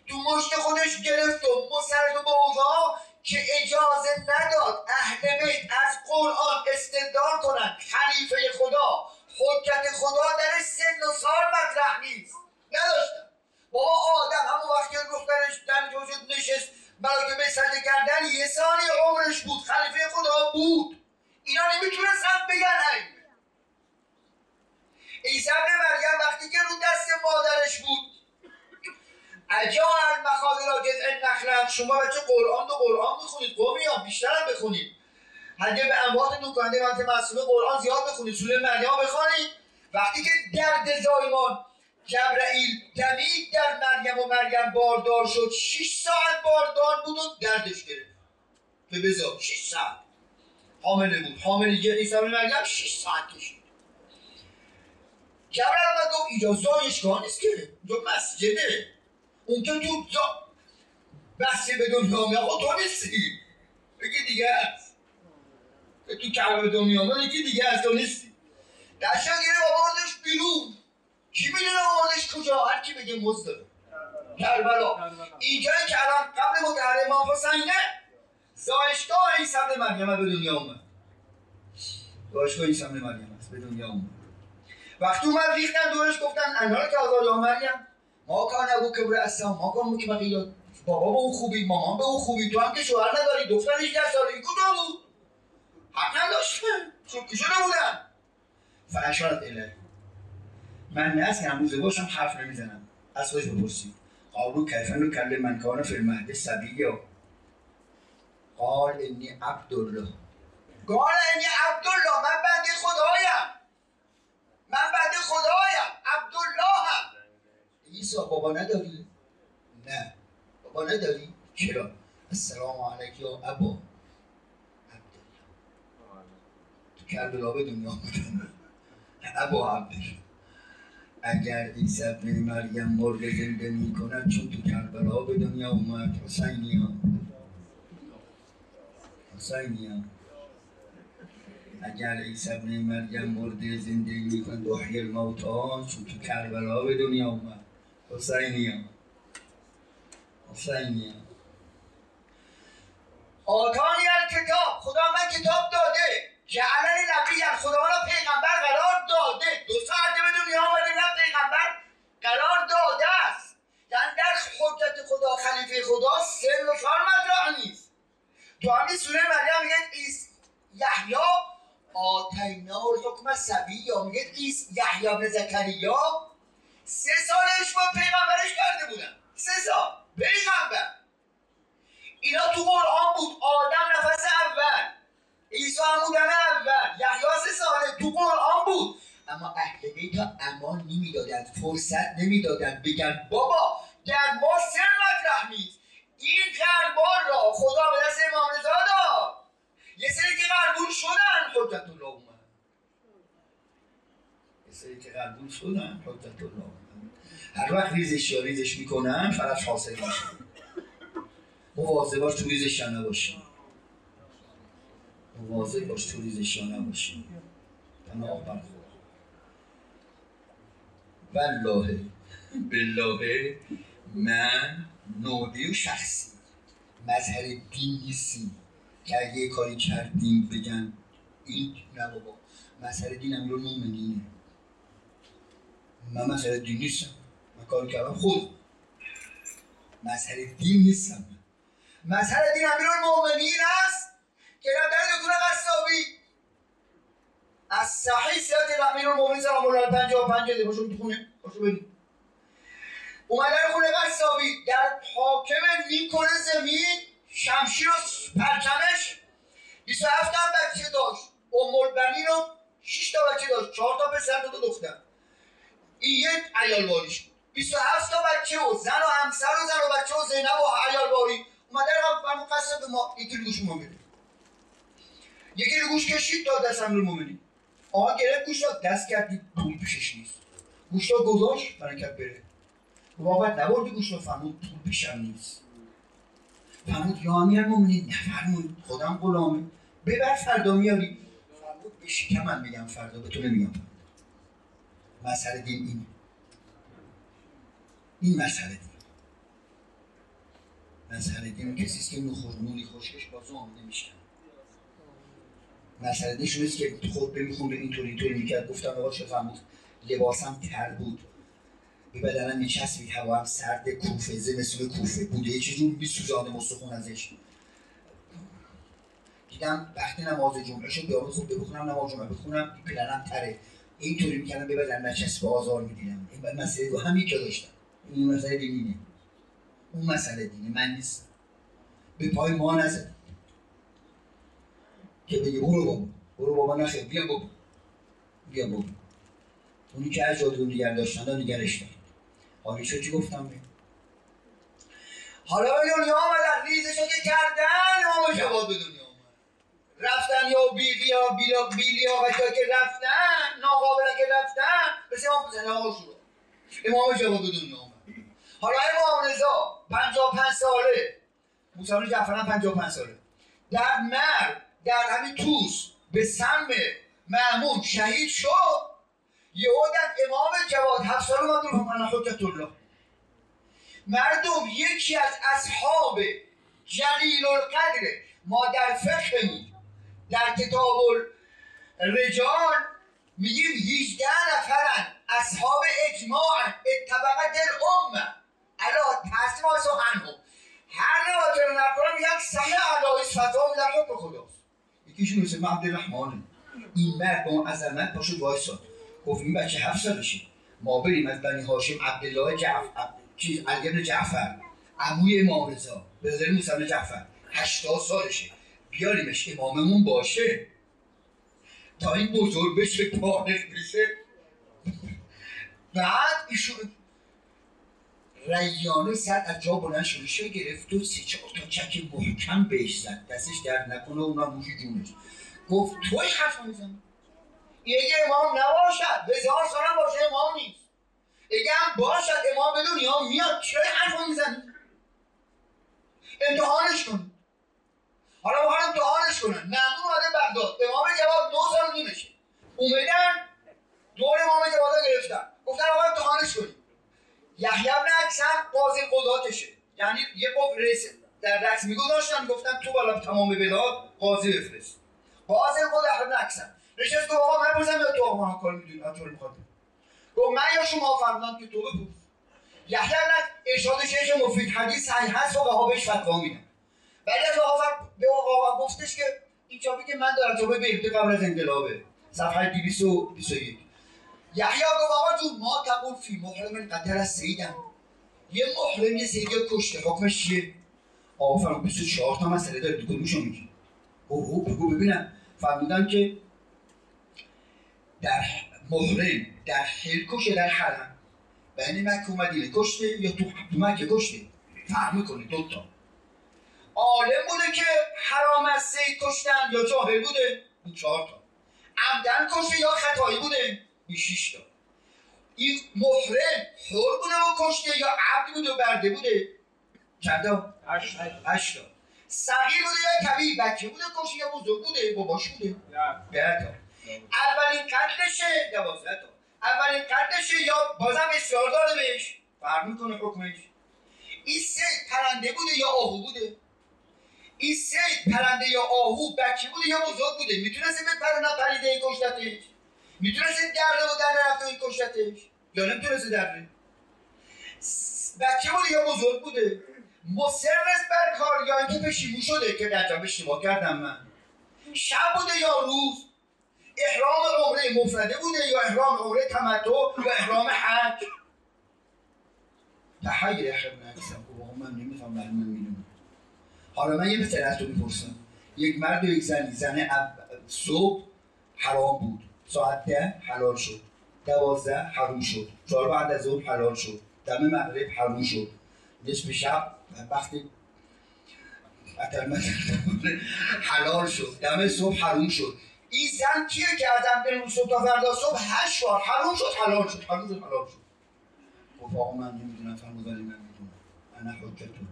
تو مشت خودش گرفت و مسرد و بوضا که اجازه نداد اهل بیت از قرآن استدار کنند خلیفه خدا حجت خدا در سن و سال مطرح نیست. نداشتن بابا آدم همون وقت که دخترش در وجود نشست برای که به سجده کردن یه سالی عمرش بود خلیفه خدا بود. اینا نمی‌تونستن بگن این عیسی مریم وقتی که رو دست مادرش بود اجا المخاضر جزء نخلم شما بچه قرآن و قرآن بخونید قومی ها بیشتر هم بخونید. اگه به اموات نوکنده منطقه مسئول قرآن زیاد بخونید سوره مریم بخونید. وقتی که درد زایمان جبرئیل دمید در مریم و مریم باردار شد 6 ساعت باردار بود و دردش گرفت. به بزار 6 ساعت. حامله بود. حامله عیسی مریم 6 ساعت کشید. جبرئیل آمد گفت اینجا زایشگاه نیست که؟ اینجا مسجده. اون که تو بسته به دنیا میاد. خود تو نیستی. یکی دیگه هست که تو کعبه به دنیا میاد. یکی دیگه هست تو نیستی. دشتا گیره آوردش بیرون. کی می‌دونه آوردش کجا؟ هر کی بگه مزد داره. کربلا. اینجایی که الان قبل متحر امام حسینه زایشگاه عیسی ابن مریم به دنیا اومد. زایشگاه عیسی ابن مریم است به دنیا اومد. وقتی اومد ریختن دورش گفتن انال که آزاد مریم. ما کان ابو کبر اصلا ما کان مو که بقیه بابا به اون خوبی مامان به اون خوبی تو هم که شوهر نداری دختر 18 ساله این کجا بود؟ حق نداشته چون که شده بودن. فاشارت اله من نه از امروزه باشم حرف نمی‌زنم. از خودش بپرسید. قالو کیفن و کل من کان فی سبییا قال انی عبدالله. قال انی عبدالله. من بنده خدایم. من بنده خدایم. عبدالله. هم عیسی بابا نداری؟ نه. بابا نداری؟ چرا؟ السلام علیک یا ابا. عبدالله. تو کربلا به دنیا آمدن ابا عبدالله. اگر عیسی ابن مریم مرد زنده می کند چون تو کربلا به دنیا اومد حسینی ها حسینی ها اگر عیسی ابن مریم مرد زنده می کند وحی الموتا چون تو کربلا به دنیا اومد. حسینی ها حسینی ها آتانی کتاب خدا من کتاب داده. جعلنی نبی خدا من پیغمبر قرار داده. دو ساعته به دنیا آمده نه پیغمبر. قرار داده است. در حجت خدا خلیفه خدا سر و چهار مطرح نیست. تو همین سوره مریم میگه ایس یحیی آتینا الحکم سبی یا میگه ایس یحیی بن زکریا سه سالش با پیغمبرش کرده بودن. سه سال. پیغمبر. اینا تو قرآن بود. آدم نفس اول. عیسی همون اول. یحیی سه ساله تو قرآن بود. اما اهل بیت امان نمی‌دادن فرصت نمی‌دادن بگن بابا در ما سر مطرح نیست. این قربان را. خدا به دست امام رضا داد یه سری که قربون شد حجت الله اومد کسایی که قبول شدن حجت الله اومد. هر وقت ریزش یا ریزش می‌کنن فقط حاصل میشه مواظب باش تو ریزش یا نباشی مواظب باش تو ریزش یا نباشی پناه بر خدا والله. بالله. من و شخصی. مظهر دین نیستیم که اگه یه کاری کردیم بگن این نه بابا. مظهر دین امیر المومنینه من مظهر دین نیستم. من کاری کردم خود. مظهر دین نیستم. مظهر دین امیر المومنین است که در دکتر قصابی. از صحیح سیات امیر المومنین سلام الله علیه 55 باشو تو خونه باشو بریم اومدن خونه قصابی در حاکم نیکل زمین شمشیر و پرچمش 27 تا بچه داشت. ام البنین رو 6 تا بچه داشت. 4 تا پسر دو تا دختر. این یک عیال باریش 27 تا بچه و زن و همسر و زن و بچه و زینب و عیال باری اومده رو فرمو قصد ما یکی گوش ما بده یکی رو گوش کشید تا دست امیر مومنی آقا گرفت گوش داد دست کردی پول پیشش نیست. گوش داد گذاشت برکت بره. واقعا نبردی گوش رو فرمود پول پیشم نیست. فرمود یا امیر مومنین نفرمود خودم غلامه. ببر فردا میاری. فرمود به شکم من میگم فردا به تو نمیگم مسئله دین اینه. این مسئله دین. مسئله دین کسی که نوخورمونی خوشش با زوم نمیشن مسئله دین که خود به میخونده اینطوری اینطوری می‌کرد. گفتم آقا چه فرمود؟ لباسم تر بود. به بدنم میچسبید هوا هم سرد کوفه زمستون کوفه بوده. یه چیزی میسوزانه مستخون ازش. دیدم وقتی نماز جمعه شد یارو خوب بخونم نماز جمعه بخونم پلنم تره. اینطوری می‌کردم به بدن نچسب آزار می‌دیدم. این مسئله دو همی که داشتم. این مسئله دینه اون مسئله دینه من نیست به پای ما نزد. که بگه برو بابا. برو بابا نخیر. بیا بابا. بیا بابا. اونی که از جادون دیگر داشتن دیگرش دارد حالی شد چی گفتم به حالا به دنیا آمدن ریزشو که کردن امام جواد به دنیا آمد رفتن یا بیلیا بیلا بیلیا و که رفتن ناقابل که رفتن مثل امام حسین آقا شروع امام جواد به دنیا آمد. حالا امام رضا 55 ساله. موسی جعفر هم 55 ساله. در مر در همین توس به سم معمون شهید شد. یهودن امام جواد اومد رو من حجت الله مردم یکی از اصحاب جلیل القدر ما در فقهمون در کتاب رجال میگیم 18 نفرن اصحاب اجماع اتبقت الامه. علا تصمیم و عنهم هر نواتر نکنم میگن سمه علایس فتوا میدن حکم خداست. یکیشون مثل عبدالرحمانه این مرد با عظمت پاشو وایساد. گفت این بچه هفت سالشه ما بریم از بنی هاشم عبدالله جعفر چیز علی جعفر عموی امام رضا به نظر موسی جعفر. 80 سالشه. بیاریمش اماممون باشه. تا این بزرگ بشه بالغ بشه. بعد ایشون ریانه سر از جا بلند شده گرفت و سی چهار تا چک محکم بهش زد. دستش در نکنه اونا موشی جونش. گفت توی حرف می‌زنی یه امام نباشد. هزار سال باشه امام نیست. اگه هم باشد امام به دنیا میاد. چه حرف می‌زنی؟ امتحانش کن حالا ما امتحانش کنن. معمون اومده بغداد. امام جواب دو سال نیمشه. اومدن دور امام جواد گرفتن. گفتن آقا امتحانش کنیم یحیی بن اکثر قاضی قضاتشه یعنی یه قف رئیس در رسمی میگذاشتن گفتن تو بالا تمام بلاد قاضی بفرست. قاضی قضات بن اکثر. نشست گفت آقا من بزنم یا تو من کار می‌دونی تو می‌خواد گفت من یا شما فرمودم که تو بپرس یحیی بن ارشاد شیخ مفید حدیث صحیح هست و ها بهش فتوا میدن. ولی از آقا به آقا گفتش که این چاپی که من دارم تو بریم قبل از انقلابه. صفحه 221 یحیی گفت آقا جون ما تقول فی محرم قتل از سیدم. یه محرم یه سید کشته. حکمش چیه؟ آقا فرمود 24 تا مسئله داره تو کدومشو میگی؟ او بگو ببینم. فرمودن که در محرم در کشه در حرم. بین مکه و مدینه کشته یا تو مکه کشته فرق می‌کنه دوتا عالم بوده که حرام از سید کشتن یا جاهل بوده این چهار تا. عمدن کشته یا خطایی بوده این شیش تا. این محرم حر بوده و کشته یا عبد بوده و برده بوده؟ چند هشت تا. صغیر بوده یا کبیر؟ بچه بوده کشته یا بزرگ بوده باباش بوده؟ ده تا. اولین قتلشه دوازده تا. اولین قتلشه یا بازم اصرار داره بهش. فرق می‌کنه حکمش. این سه پرنده بوده یا آهو بوده؟ این سه پرنده یا آهو بچه بوده یا بزرگ بوده؟ می‌تونسته به پرنده پریده این کشتتش؟ می‌تونسته درده و در رفته این کشتتش؟ یا نمی‌تونسته درده بچه بوده یا بزرگ بوده؟ مصرس بر کار یا اینکه پشیمون شده که در اشتباه کردم من. شب بوده یا روز؟ احرام عمره مفرده بوده یا احرام عمره تمتع یا احرام حج؟ تحیر احرام نکسم من نمیفهم من می‌دونم حالا من یه مثل از تو می‌پرسم. یک مرد و یک زنی. زن صبح حرام بود. ساعت ده حلال شد. دوازده حروم شد. چهار بعد از ظهر حلال شد. دم مغرب حروم شد. نصف شب وقتی حلال شد. دم صبح حروم شد. این زن کیه که ازم به صبح تا فردا صبح؟ هشت بار حروم شد حلال شد حلال شد حلال شد. گفت آقا من نمی‌دونم فرمود ولی من می‌دونم. انا حجتون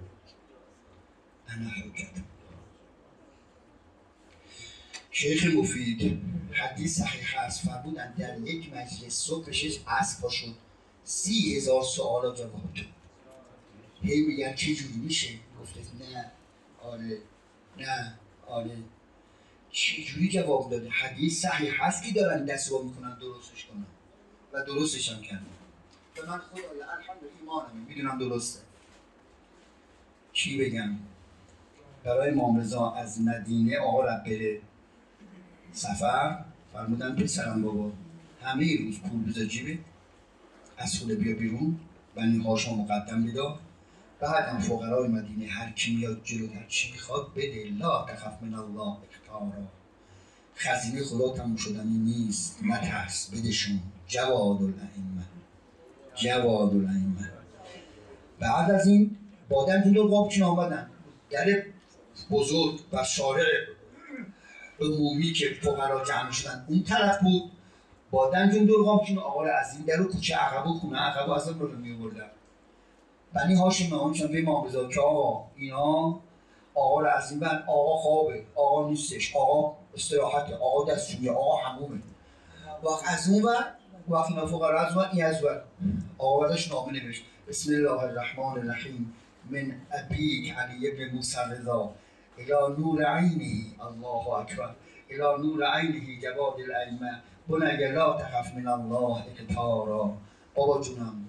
انا حجتون شیخ مفید حدیث صحیح هست. فرمودن در یک مجلس صبح شش پا شد. سی هزار سوال جواب داد. هی میگن چه جوری میشه؟ گفته نه آره نه آره. چه جوری جواب داده؟ حدیث صحیح هست که دارن دست می‌کنن درستش کنن. و درستش هم کردن. به من خدا الحمد ایمانم می‌دونم درسته. چی بگم؟ برای امام رضا از مدینه آقا رب بره سفر فرمودن پسرم بابا. همه روز پول بذار جیبه. از خونه بیا بیرون. بنی هاشا مقدم بدا بعد هم فقرای مدینه هر کی میاد جلو هر چی می‌خواد بده لا تخف من الله اکتارا خزینه خدا تموم شدنی نیست نترس بدشون جواد الائمه جواد الائمه بعد از این بادن جون قاب چین آمدن؟ در بزرگ و شارع عمومی که فقرا جمع شدن. اون طرف بود. با دنجون دور قامچین آقا عظیم در و کوچه عقب و خونه عقب از رو می بردن بنی هاشم نهانشان به امام رضا که آقا اینا آقا عظیم بن آقا خوابه آقا نیستش آقا استراحت آقا دستشویه آقا همومه. وقت از اون ور وقت اینا فقرا از اون این از ور. آقا بردش نامه نوشت. بسم الله الرحمن الرحیم. من ابیک علی ابن موسی رضا. الى نور عینه. الله اکبر. الى نور عینه جواد الائمه بنی لا تخف من الله اکتارا. بابا جونم.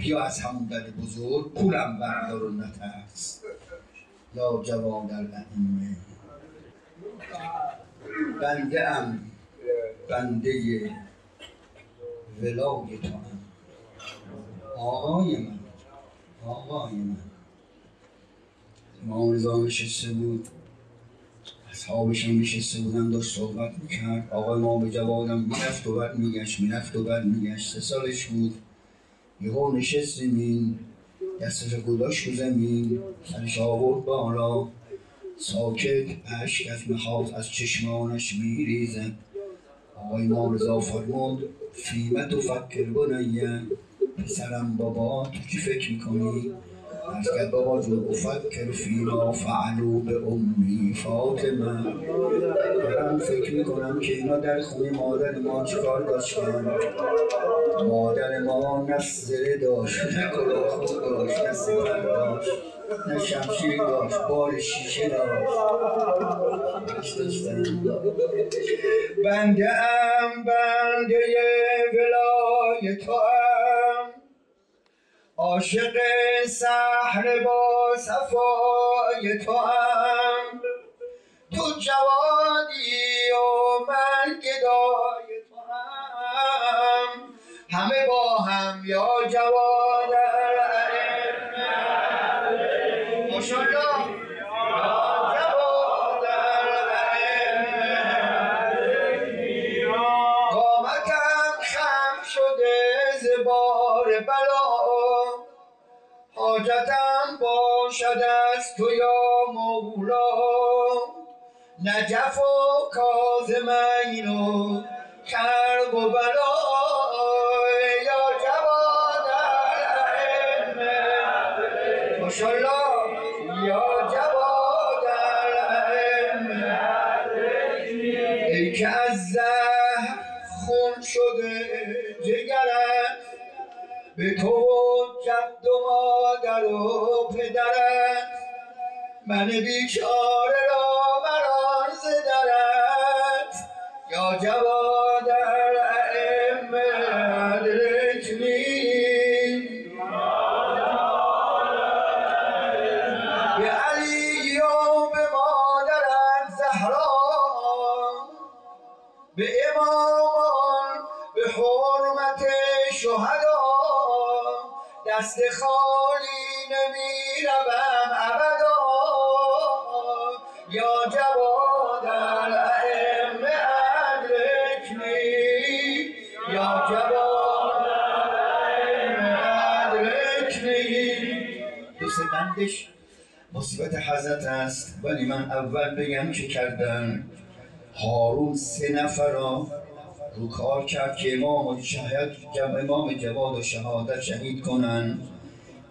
بیا از همون دل بزرگ پولم بردار و نترس. یا جواد الائمه بنده ام بنده ولای تو هم آقای من آقای من. امام رضا نشسته بود اصحابش هم نشسته بودن داشت صحبت می‌کرد. آقای ما به جوادم می‌رفت و بر میگشت می‌رفت و بر میگشت. سه سالش بود. یهو نشست زمین دستش گذاشت رو زمین سرش آورد بالا ساکت اشک از مخاط از چشمانش میریزد. آقای ما رضا فرمود فیمت و فکر بنیه پسرم بابا تو چی فکر می‌کنی؟ بابا جون افکر فیما فعلو به امی فاطمه. دارم فکر می‌کنم که اینا در خونه مادر ما چیکار داشتن؟ مادر ما داشت نه داشت نه داشت نه شمشیر داشت بار شیشه داشت. بنده ام بنده ولای تو عاشق سحر با صفای تو هم تو جوادی و من گدای تو هم همه با هم یا جواد باشد از تو یا مولا نجف و کازمین و کرب و بلا. یا جواد الائمه ماشاءالله. یا جواد الائمه ای که از زهر خون شده جگرت به تو مادر و پدرت من بیچاره را مران زدرت. یا جواد دست خالی نمی روم ابدا. یا جواد الائمه ادرکنی یا جواد الائمه ادرکنی دوست بندش مصیبت حضرت است. ولی من اول بگم که کردن. هارون سه نفر را رو کار کرد که امام و شهید امام جواد و شهادت شهید کنن.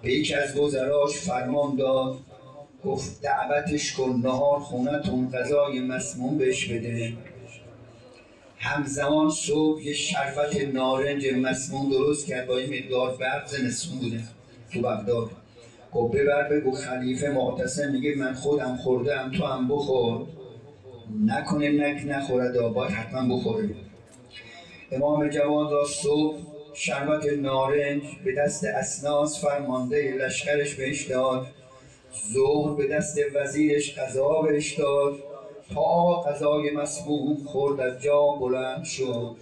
به یکی از گذراش فرمان داد گفت دعوتش کن نهار خونتون غذای مسموم بهش بده. همزمان صبح یه شربت نارنج مسموم درست کرد با یه مقدار برق زمستون بوده تو بغداد. گفت ببر بگو خلیفه معتصم میگه من خودم خوردم تو هم بخور. نکنه نک نخورد باید حتما بخوره. امام جواد را صبح شربت نارنج به دست اسناس فرمانده لشکرش بهش داد. ظهر به دست وزیرش غذا بهش داد. تا غذای مسموم خورد از جا بلند شد.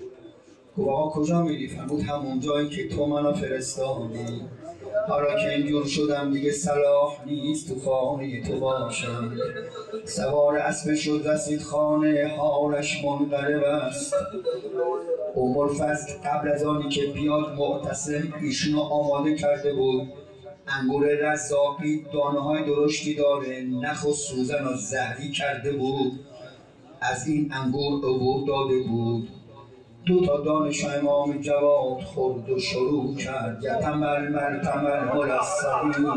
گفت کجا میری؟ فرمود همون جایی که تو منو فرستادی. حالا که اینجور شدم دیگه صلاح نیست تو خانه تو باشم. سوار اسب شد رسید خانه حالش منقلب است. ام الفضل قبل از آنی که بیاد معتصم ایشونو آماده کرده بود. انگور رزاقی دانه های درشتی داره نخ و سوزن و زهری کرده بود. از این انگور عبور داده بود. دو تا دانش امام جواد خورد و شروع کرد. یتمل مل تمل ملسلی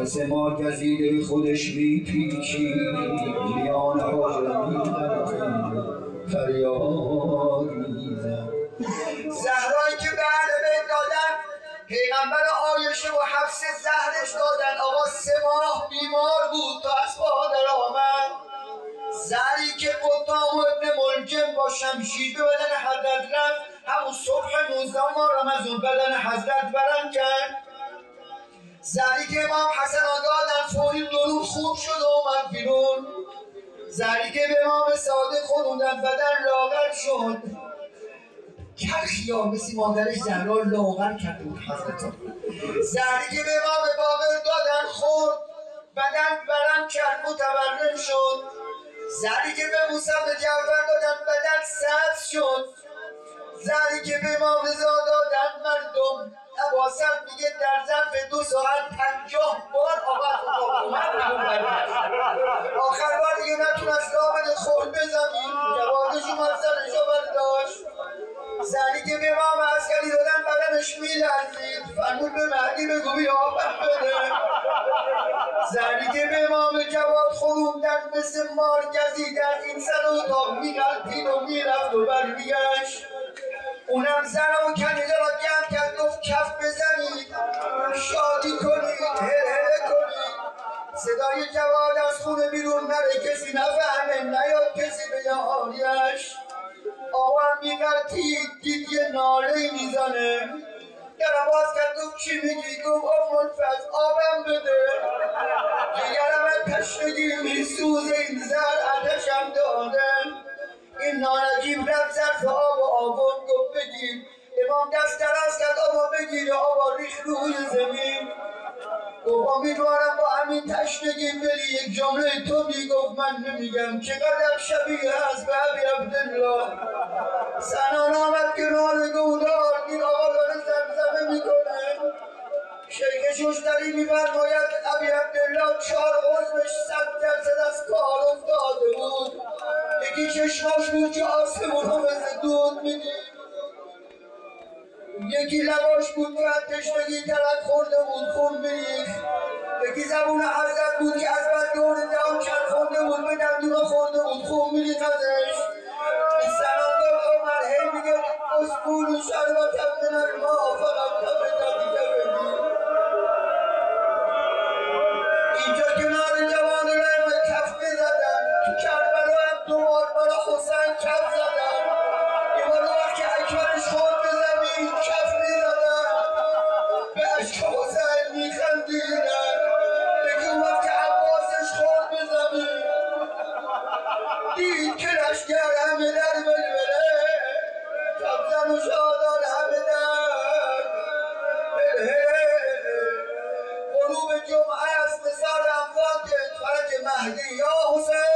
مثل ما گزیده خودش میپیچی میان عالمی فریاد میزن زهرایی که به اهل بیت دادن پیغمبر آیشه و حفص زهرش دادن. آقا سه ماه بیمار بود. تا از زری که قطام ابن ملجم با شمشیر به بدن حضرت رفت همون صبح 19 ماه رمزون بدن حضرت برم کرد. زری که امام حسن دادن فوری درود خوب شد و اومد بیرون. زری که به امام صادق خوندن بدن لاغر شد. کرخی ها مثل مادرش زهرا لاغر کرده بود حضرت. زری که به امام باقر دادن خورد بدن برم کرد متورم شد. زری که به موسی به جعفر دادن بدن سبز شد. زری که به امام رضا دادن مردم. عباست میگه در ظرف دو ساعت پنجاه بار آقا آخر بار دیگه نتونست رابط خود بزنیم جوادش اومد سرشو برداشت زنی که به امام عسکری دادن بدنش میلرزید. فرمود به مهدی بگو بیا بده زنی که به امام جواد خوروندن مثل مار گزیدن این سر و تا میغلطید و می‌رفت و برمیگشت. اونم زن و کنیده را گم کرد گفت کف بزنید. شادی کنید هل هل کنید. صدای جواد از خونه بیرون نره کسی نفهمه نیاد کسی به حالیش. آقا میگرتید دید یه ناله می‌زنه. در باز کرد گفت چی میگی؟ گفت ام الفز آبم بده. دیگرم تشنگی میسوزه این زر عدشم داده. این نانجیب رفت ظرف آب و آورد گفت بگیر. امام دست دراز کرد آبا بگیره آبا ریخ روی زمین. امیدوارم با همین تشنگی بری یک جمله تو می‌گفت من نمیگم. چقدر شبیه هست به عبی عبدالله. سنان آمد کنار گودار این آقا داره زمزمه می‌کنه. شیخ شوشتری میفرماید ابی عبدالله چهار عضوش صد درصد از کار افتاده بود. چشماش بود که آسمون ها مثل دود می‌دید. یکی لباش بود که از تشنگی ترک خورده بود خون میریخت یکی زبون حضرت بود که از بد دور دهان خورده بود به دندون خورده بود خون میریخت ازش. سنانگاه عمر هی میگه اسکول و شربتم من اینجا کنار جوان رحم کف می‌زدن تو کربلا هم دوبار برا حسین کف زدن again. Yo, Hussein!